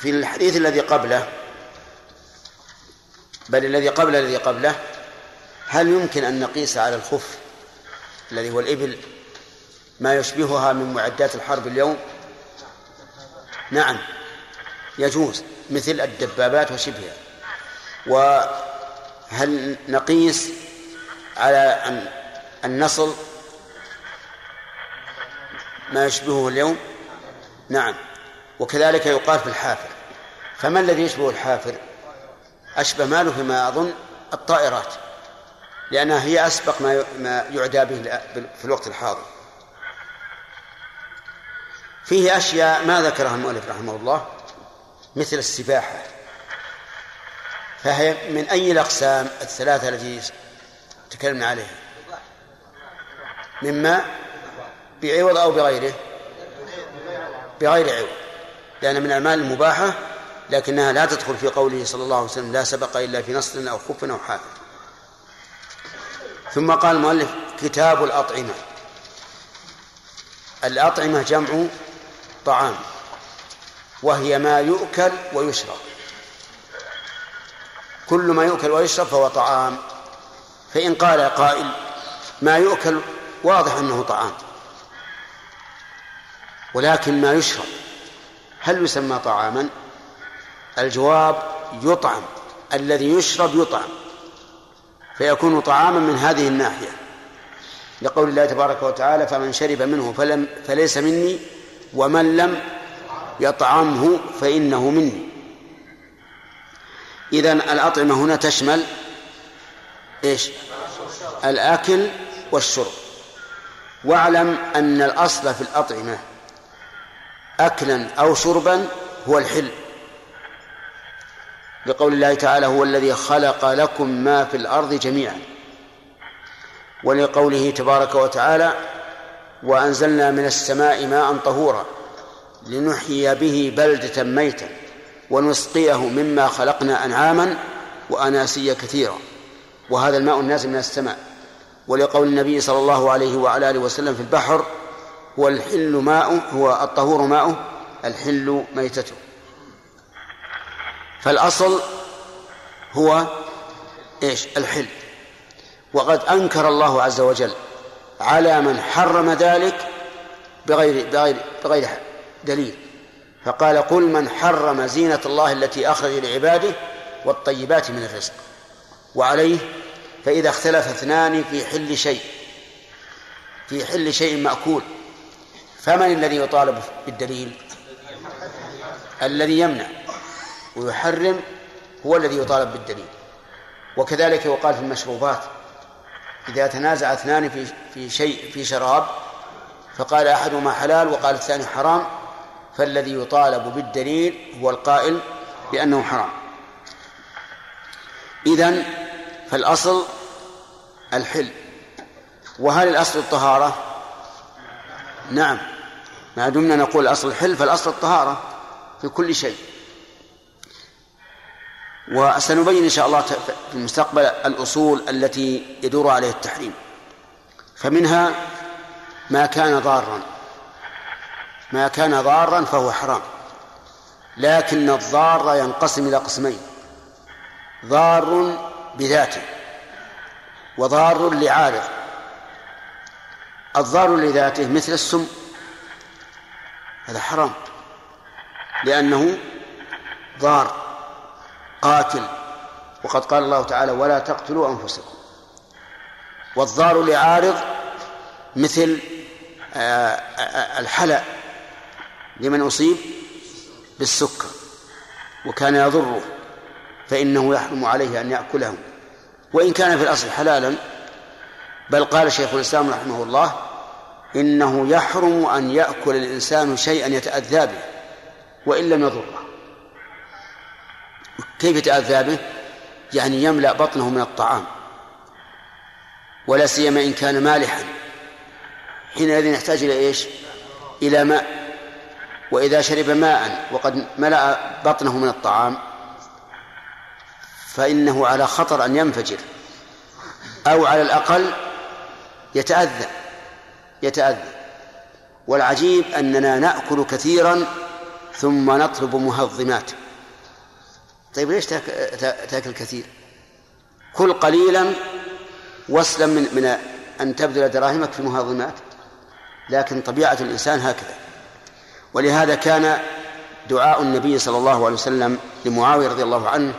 في الحديث الذي قبله بل الذي قبل الذي قبله هل يمكن أن نقيس على الخف الذي هو الإبل ما يشبهها من معدات الحرب اليوم؟ نعم يجوز مثل الدبابات وشبهها. وهل نقيس على النصل ما يشبهه اليوم؟ نعم وكذلك يقال في الحافر. فما الذي يشبه الحافر؟ أشبه ماله فيما أظن الطائرات لأنها هي أسبق ما ما يعدى به في الوقت الحاضر. فيه أشياء ما ذكرها المؤلف رحمه الله مثل السباحة. فهي من أي الأقسام الثلاثة التي تكلمنا عليها؟ مما بعوض أو بغيره؟ بغير عوض لأن من الأعمال المباحة لكنها لا تدخل في قوله صلى الله عليه وسلم لا سبق إلا في نصر أو خف أو حافظ ثم قال المؤلف كتاب الأطعمة. الأطعمة جمع طعام وهي ما يؤكل ويشرب. كل ما يؤكل ويشرب فهو طعام. فإن قال قائل ما يؤكل واضح أنه طعام. ولكن ما يشرب هل يسمى طعاما؟ الجواب يطعم الذي يشرب يطعم فيكون طعاما من هذه الناحية. لقول الله تبارك وتعالى فمن شرب منه فلم فليس مني ومن لم يطعمه فإنه مني. إذن الأطعمة هنا تشمل إيش؟ الأكل والشرب. واعلم أن الأصل في الأطعمة أكلا أو شربا هو الحل. لقول الله تعالى هو الذي خلق لكم ما في الأرض جميعا. ولقوله تبارك وتعالى وأنزلنا من السماء ماء طهورا لنحيي به بلدة ميتا ونسقيه مما خلقنا أنعاما وأناسيا كثيرا وهذا الماء النازل من السماء. ولقول النبي صلى الله عليه وعلى آله وسلم في البحر هو الحل ماء هو الطهور ماء الحل ميتته. فالأصل هو إيش؟ الحل وقد أنكر الله عز وجل على من حرم ذلك بغير بغير بغير دليل. فقال قل من حرم زينة الله التي أخرج لعباده والطيبات من الرزق. وعليه فإذا اختلف اثنان في حل شيء. في حل شيء مأكول. فمن الذي يطالب بالدليل؟ الذي يمنع. ويحرم هو الذي يطالب بالدليل. وكذلك يقال في المشروبات إذا تنازع اثنان في في شيء في شراب فقال أحدهما حلال وقال الثاني حرام فالذي يطالب بالدليل هو القائل بأنه حرام. إذن فالأصل الحل. وهل الأصل الطهارة؟ نعم. ما دمنا نقول الأصل الحل فالأصل الطهارة في كل شيء. وسنبين إن شاء الله في المستقبل الأصول التي يدور عليها التحريم. فمنها ما كان ضارا. ما كان ضارا فهو حرام. لكن الضار ينقسم إلى قسمين. ضار بذاته وضار لعارض الضار لذاته مثل السم. هذا حرام. لأنه ضار. قاتل. وقد قال الله تعالى ولا تقتلوا أنفسكم. والضار لعارض مثل آه، آه، الحلى لمن أصيب بالسكر وكان يضره فإنه يحرم عليه أن يأكله وإن كان في الأصل حلالا بل قال شيخ الإسلام رحمه الله إنه يحرم أن يأكل الإنسان شيئا يتأذى به وإن لم يضره. كيف يتأذى به؟ يعني يملأ بطنه من الطعام ولا سيما إن كان مالحا حينئذ يحتاج إلى إيش؟ إلى ماء وإذا شرب ماء وقد ملأ بطنه من الطعام فإنه على خطر أن ينفجر أو على الأقل يتأذى يتأذى والعجيب أننا نأكل كثيرا ثم نطلب مهضمات طيب ليش تاكل كثير؟ كل قليلا واسلم من من أن تبذل دراهمك في المهضمات لكن طبيعة الإنسان هكذا. ولهذا كان دعاء النبي صلى الله عليه وسلم لمعاوية رضي الله عنه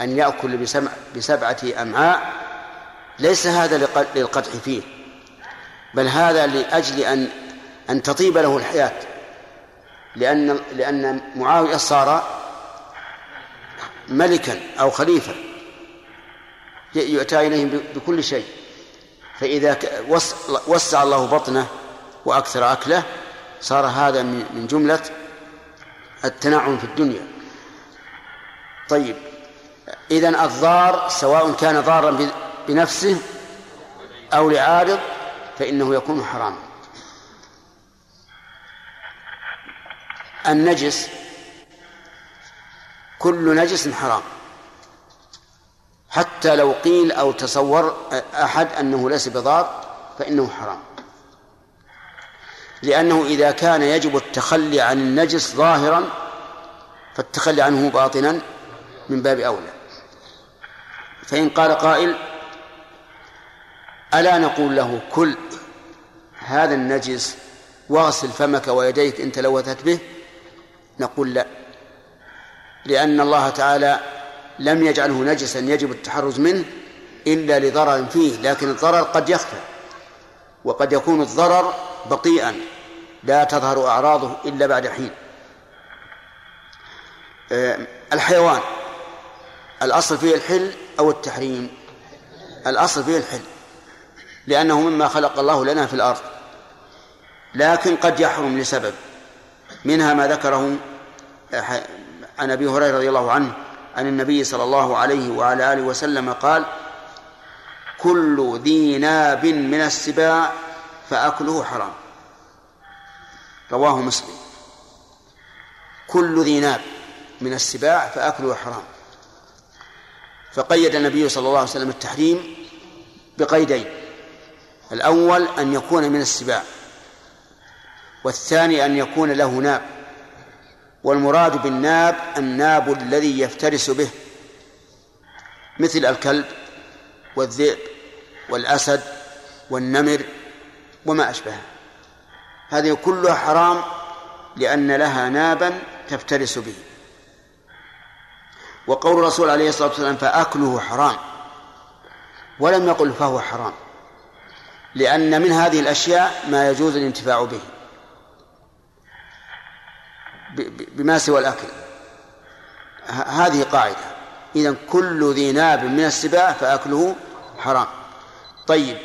أن يأكل بسبع بسبعة أمعاء. ليس هذا للقدح فيه بل هذا لأجل أن أن تطيب له الحياة. لأن لأن معاوية صار ملكا أو خليفة يؤتى إليهم بكل شيء. فإذا وسع الله بطنه وأكثر أكله صار هذا من جملة التنعم في الدنيا. طيب إذن الضار سواء كان ضارا بنفسه أو لعارض فإنه يكون حراما. النجس كل نجس حرام. حتى لو قيل أو تصور أحد أنه ليس بضار فإنه حرام. لأنه إذا كان يجب التخلي عن النجس ظاهرا فالتخلي عنه باطنا من باب أولى. فإن قال قائل ألا نقول له كل هذا النجس واغسل فمك ويديك إن تلوثت به؟ نقول لا. لأن الله تعالى لم يجعله نجسا يجب التحرز منه إلا لضرر فيه لكن الضرر قد يخفى وقد يكون الضرر بطيئا لا تظهر أعراضه إلا بعد حين. آه، الحيوان الأصل فيه الحل أو التحريم؟ الأصل فيه الحل لأنه مما خلق الله لنا في الأرض لكن قد يحرم لسبب منها ما ذكره عن أبي هريرة رضي الله عنه عن النبي صلى الله عليه وعلى آله وسلم قال كل ذي ناب من السباع فأكله حرام. رواه مسلم. كل ذي ناب من السباع فأكله حرام. فقيد النبي صلى الله عليه وسلم التحريم بقيدين الأول أن يكون من السباع والثاني أن يكون له ناب. والمراد بالناب الناب الذي يفترس به مثل الكلب والذئب والأسد والنمر وما أشبهه. هذه كلها حرام لأن لها نابا تفترس به. وقول الرسول عليه الصلاة والسلام فأكله حرام. ولم يقل فهو حرام. لأن من هذه الأشياء ما يجوز الانتفاع به. بما سوى الأكل. هذه قاعدة. إذا كل ذي ناب من السباع فأكله حرام. طيب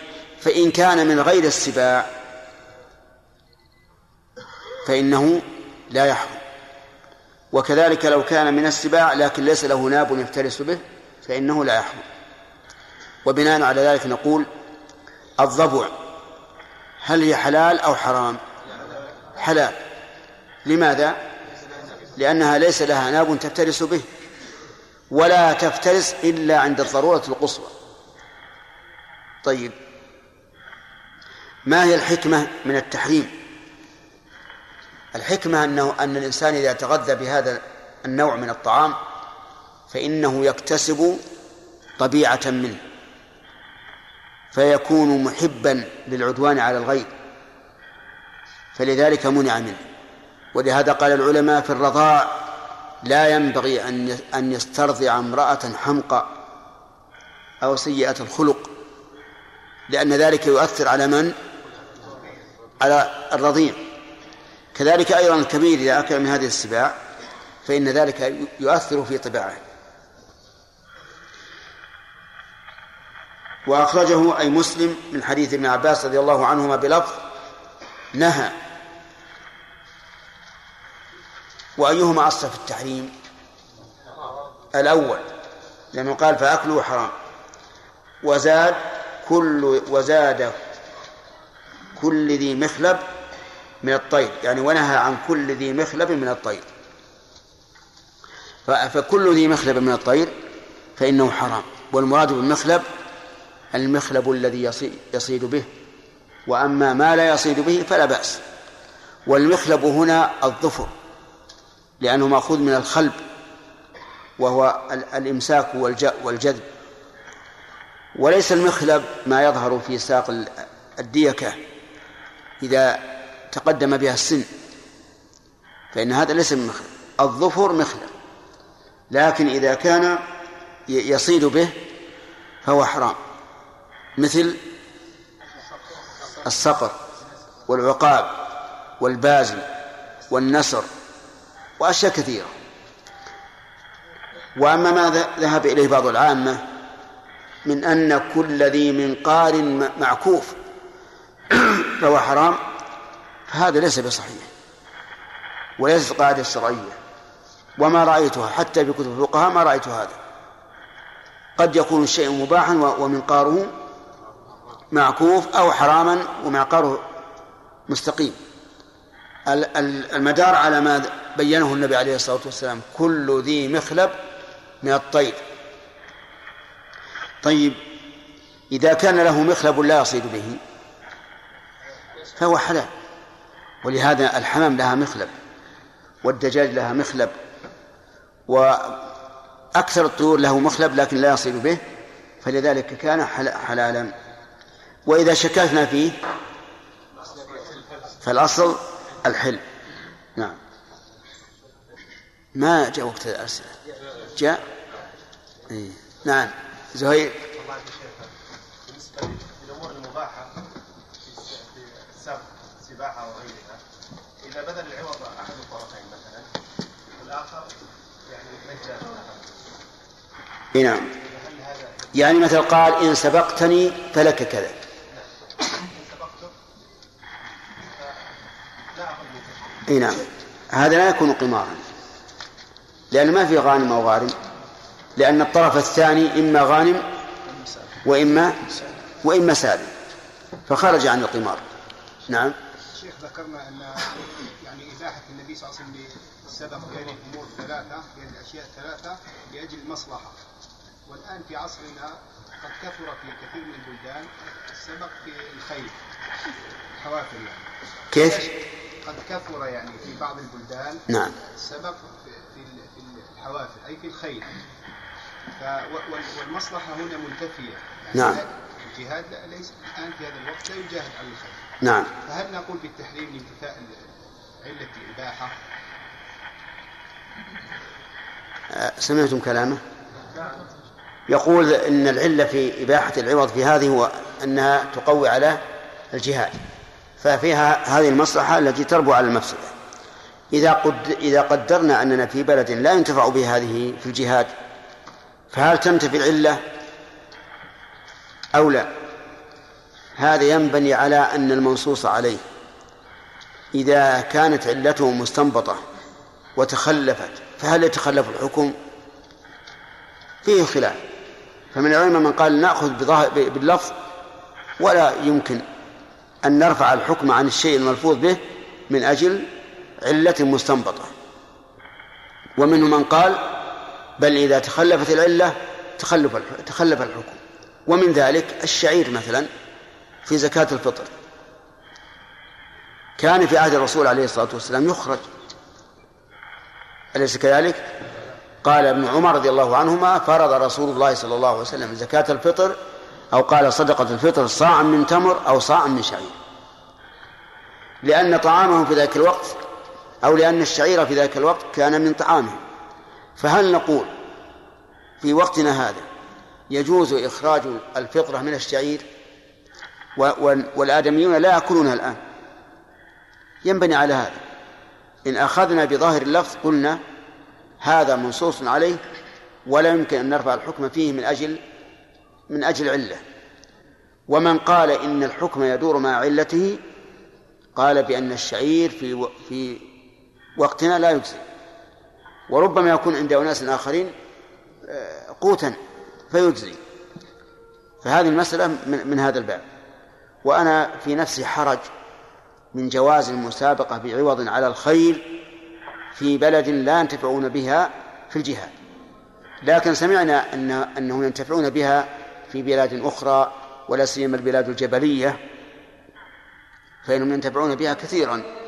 فإن كان من غير السباع فإنه لا يحرم. وكذلك لو كان من السباع لكن ليس له ناب يفترس به فإنه لا يحرم. وبناء على ذلك نقول الضبع هل هي حلال أو حرام؟ حلال. لماذا؟ لأنها ليس لها ناب تفترس به ولا تفترس إلا عند الضرورة القصوى. طيب ما هي الحكمة من التحريم؟ الحكمة أنه أن الإنسان إذا تغذى بهذا النوع من الطعام فإنه يكتسب طبيعة منه فيكون محبا للعدوان على الغير فلذلك منع منه. ولهذا قال العلماء في الرضاع لا ينبغي أن أن يسترضع امرأة حمقى أو سيئة الخلق لأن ذلك يؤثر على من؟ على الرضيع كذلك أيضا الكبير إذا أكل من هذه السباع فإن ذلك يؤثر في طباعه وأخرجه أي مسلم من حديث ابن عباس رضي الله عنهما بلفظ نهى وأيهما أصل في التحريم؟ الأول لأنه قال فأكله حرام. وزاد كل وزاد كل ذي مخلب من الطير يعني ونهى عن كل ذي مخلب من الطير. فكل ذي مخلب من الطير فإنه حرام. والمراد بالمخلب المخلب الذي يصيد به. وأما ما لا يصيد به فلا بأس. والمخلب هنا الظفر. لأنه مأخوذ من الخلب وهو الإمساك والجذب. وليس المخلب ما يظهر في ساق الديكة إذا تقدم بها السن فإن هذا ليس من مخلب. الظفر مخلب لكن إذا كان يصيد به فهو حرام. مثل الصقر والعقاب والبازل والنسر وأشياء كثيرة. وأما ما ذهب إليه بعض العامة من أن كل ذي منقار معكوف. فهو حرام. فهذا ليس بصحيح. وليست قاعدة شرعية وما رأيتها حتى في كتب الفقهاء ما رأيت هذا. قد يكون الشيء مباحا ومنقاره معكوف أو حراما ومعقاره مستقيم. المدار على ما بينه النبي عليه الصلاة والسلام كل ذي مخلب من الطير. طيب إذا كان له مخلب لا يصيد به فهو حلال. ولهذا الحمام لها مخلب والدجاج لها مخلب وأكثر الطيور له مخلب لكن لا يصيد به فلذلك كان حلالا. وإذا شككنا فيه فالأصل الحل نعم ما جاء وقت الأسئلة جاء؟ إيه. نعم. زهير. بالنسبة للأمور المباحة في السبق السباحة وغيرها إذا بذل العوض أحد الطرفين مثلا والآخر يعني مجانا اي نعم. يعني مثل قال إن سبقتني فلك كذا. اي نعم. هذا لا يكون قمارا. لأن ما في غانم أو غارم. لأن الطرف الثاني إما غانم وإما وإما سالم فخرج عن القمار. نعم. شيخ ذكرنا أن يعني إباحة النبي صلى الله عليه وسلم سبق بين الأمور الثلاثة بين الأشياء الثلاثة لأجل المصلحة والآن في عصرنا قد كثر في كثير من البلدان السبق في الخيل حوافر يعني. كيف؟ قد كثر يعني في بعض البلدان نعم. السبق في الحوافر أي في الخيل والمصلحة هنا منتفية يعني نعم. الجهاد ليس الآن في هذا الوقت لا يجاهد على الخيل نعم. فهل نقول بالتحريم لانتفاء علة الإباحة؟ آه، سمعتم كلامه؟ يقول إن العلة في إباحة العوض في هذه هو أنها تقوي على الجهاد ففيها هذه المصلحة التي تربو على المفسدة. إذا قد إذا قدرنا أننا في بلد لا ينتفع به هذه في الجهاد فهل تنتفي العلة أو لا؟ هذا ينبني على أن المنصوص عليه إذا كانت علته مستنبطة وتخلفت فهل يتخلف الحكم؟ فيه خلاف. فمن العلماء من قال بظاهر باللفظ ولا يمكن أن نرفع الحكم عن الشيء الملفوظ به من أجل علة مستنبطة. ومنهم من قال بل إذا تخلفت العلة تخلف تخلف الحكم. ومن ذلك الشعير مثلا في زكاة الفطر. كان في عهد الرسول عليه الصلاة والسلام يخرج. أليس كذلك؟ قال ابن عمر رضي الله عنهما فرض رسول الله صلى الله عليه وسلم زكاة الفطر أو قال صدقة الفطر صاعا من تمر أو صاعا من شعير. لأن طعامهم في ذاك الوقت أو لأن الشعير في ذاك الوقت كان من طعامهم فهل نقول في وقتنا هذا يجوز إخراج الفطرة من الشعير؟ والآدميون لا يأكلونها الآن. ينبني على هذا. إن أخذنا بظاهر اللفظ قلنا هذا منصوص عليه ولا يمكن أن نرفع الحكم فيه من أجل من أجل علة. ومن قال إن الحكم يدور مع علته قال بأن الشعير في. في وقتنا لا يجزي. وربما يكون عند أناس آخرين آه، قوتا فيجزي. فهذه المسألة من, هذا الباب. وأنا في نفسي حرج من جواز المسابقة بعوض على الخيل في بلد لا ينتفعون بها في الجهاد. لكن سمعنا أن أنهم ينتفعون بها في بلاد أخرى ولا سيما البلاد الجبلية فإنهم ينتفعون بها كثيرا.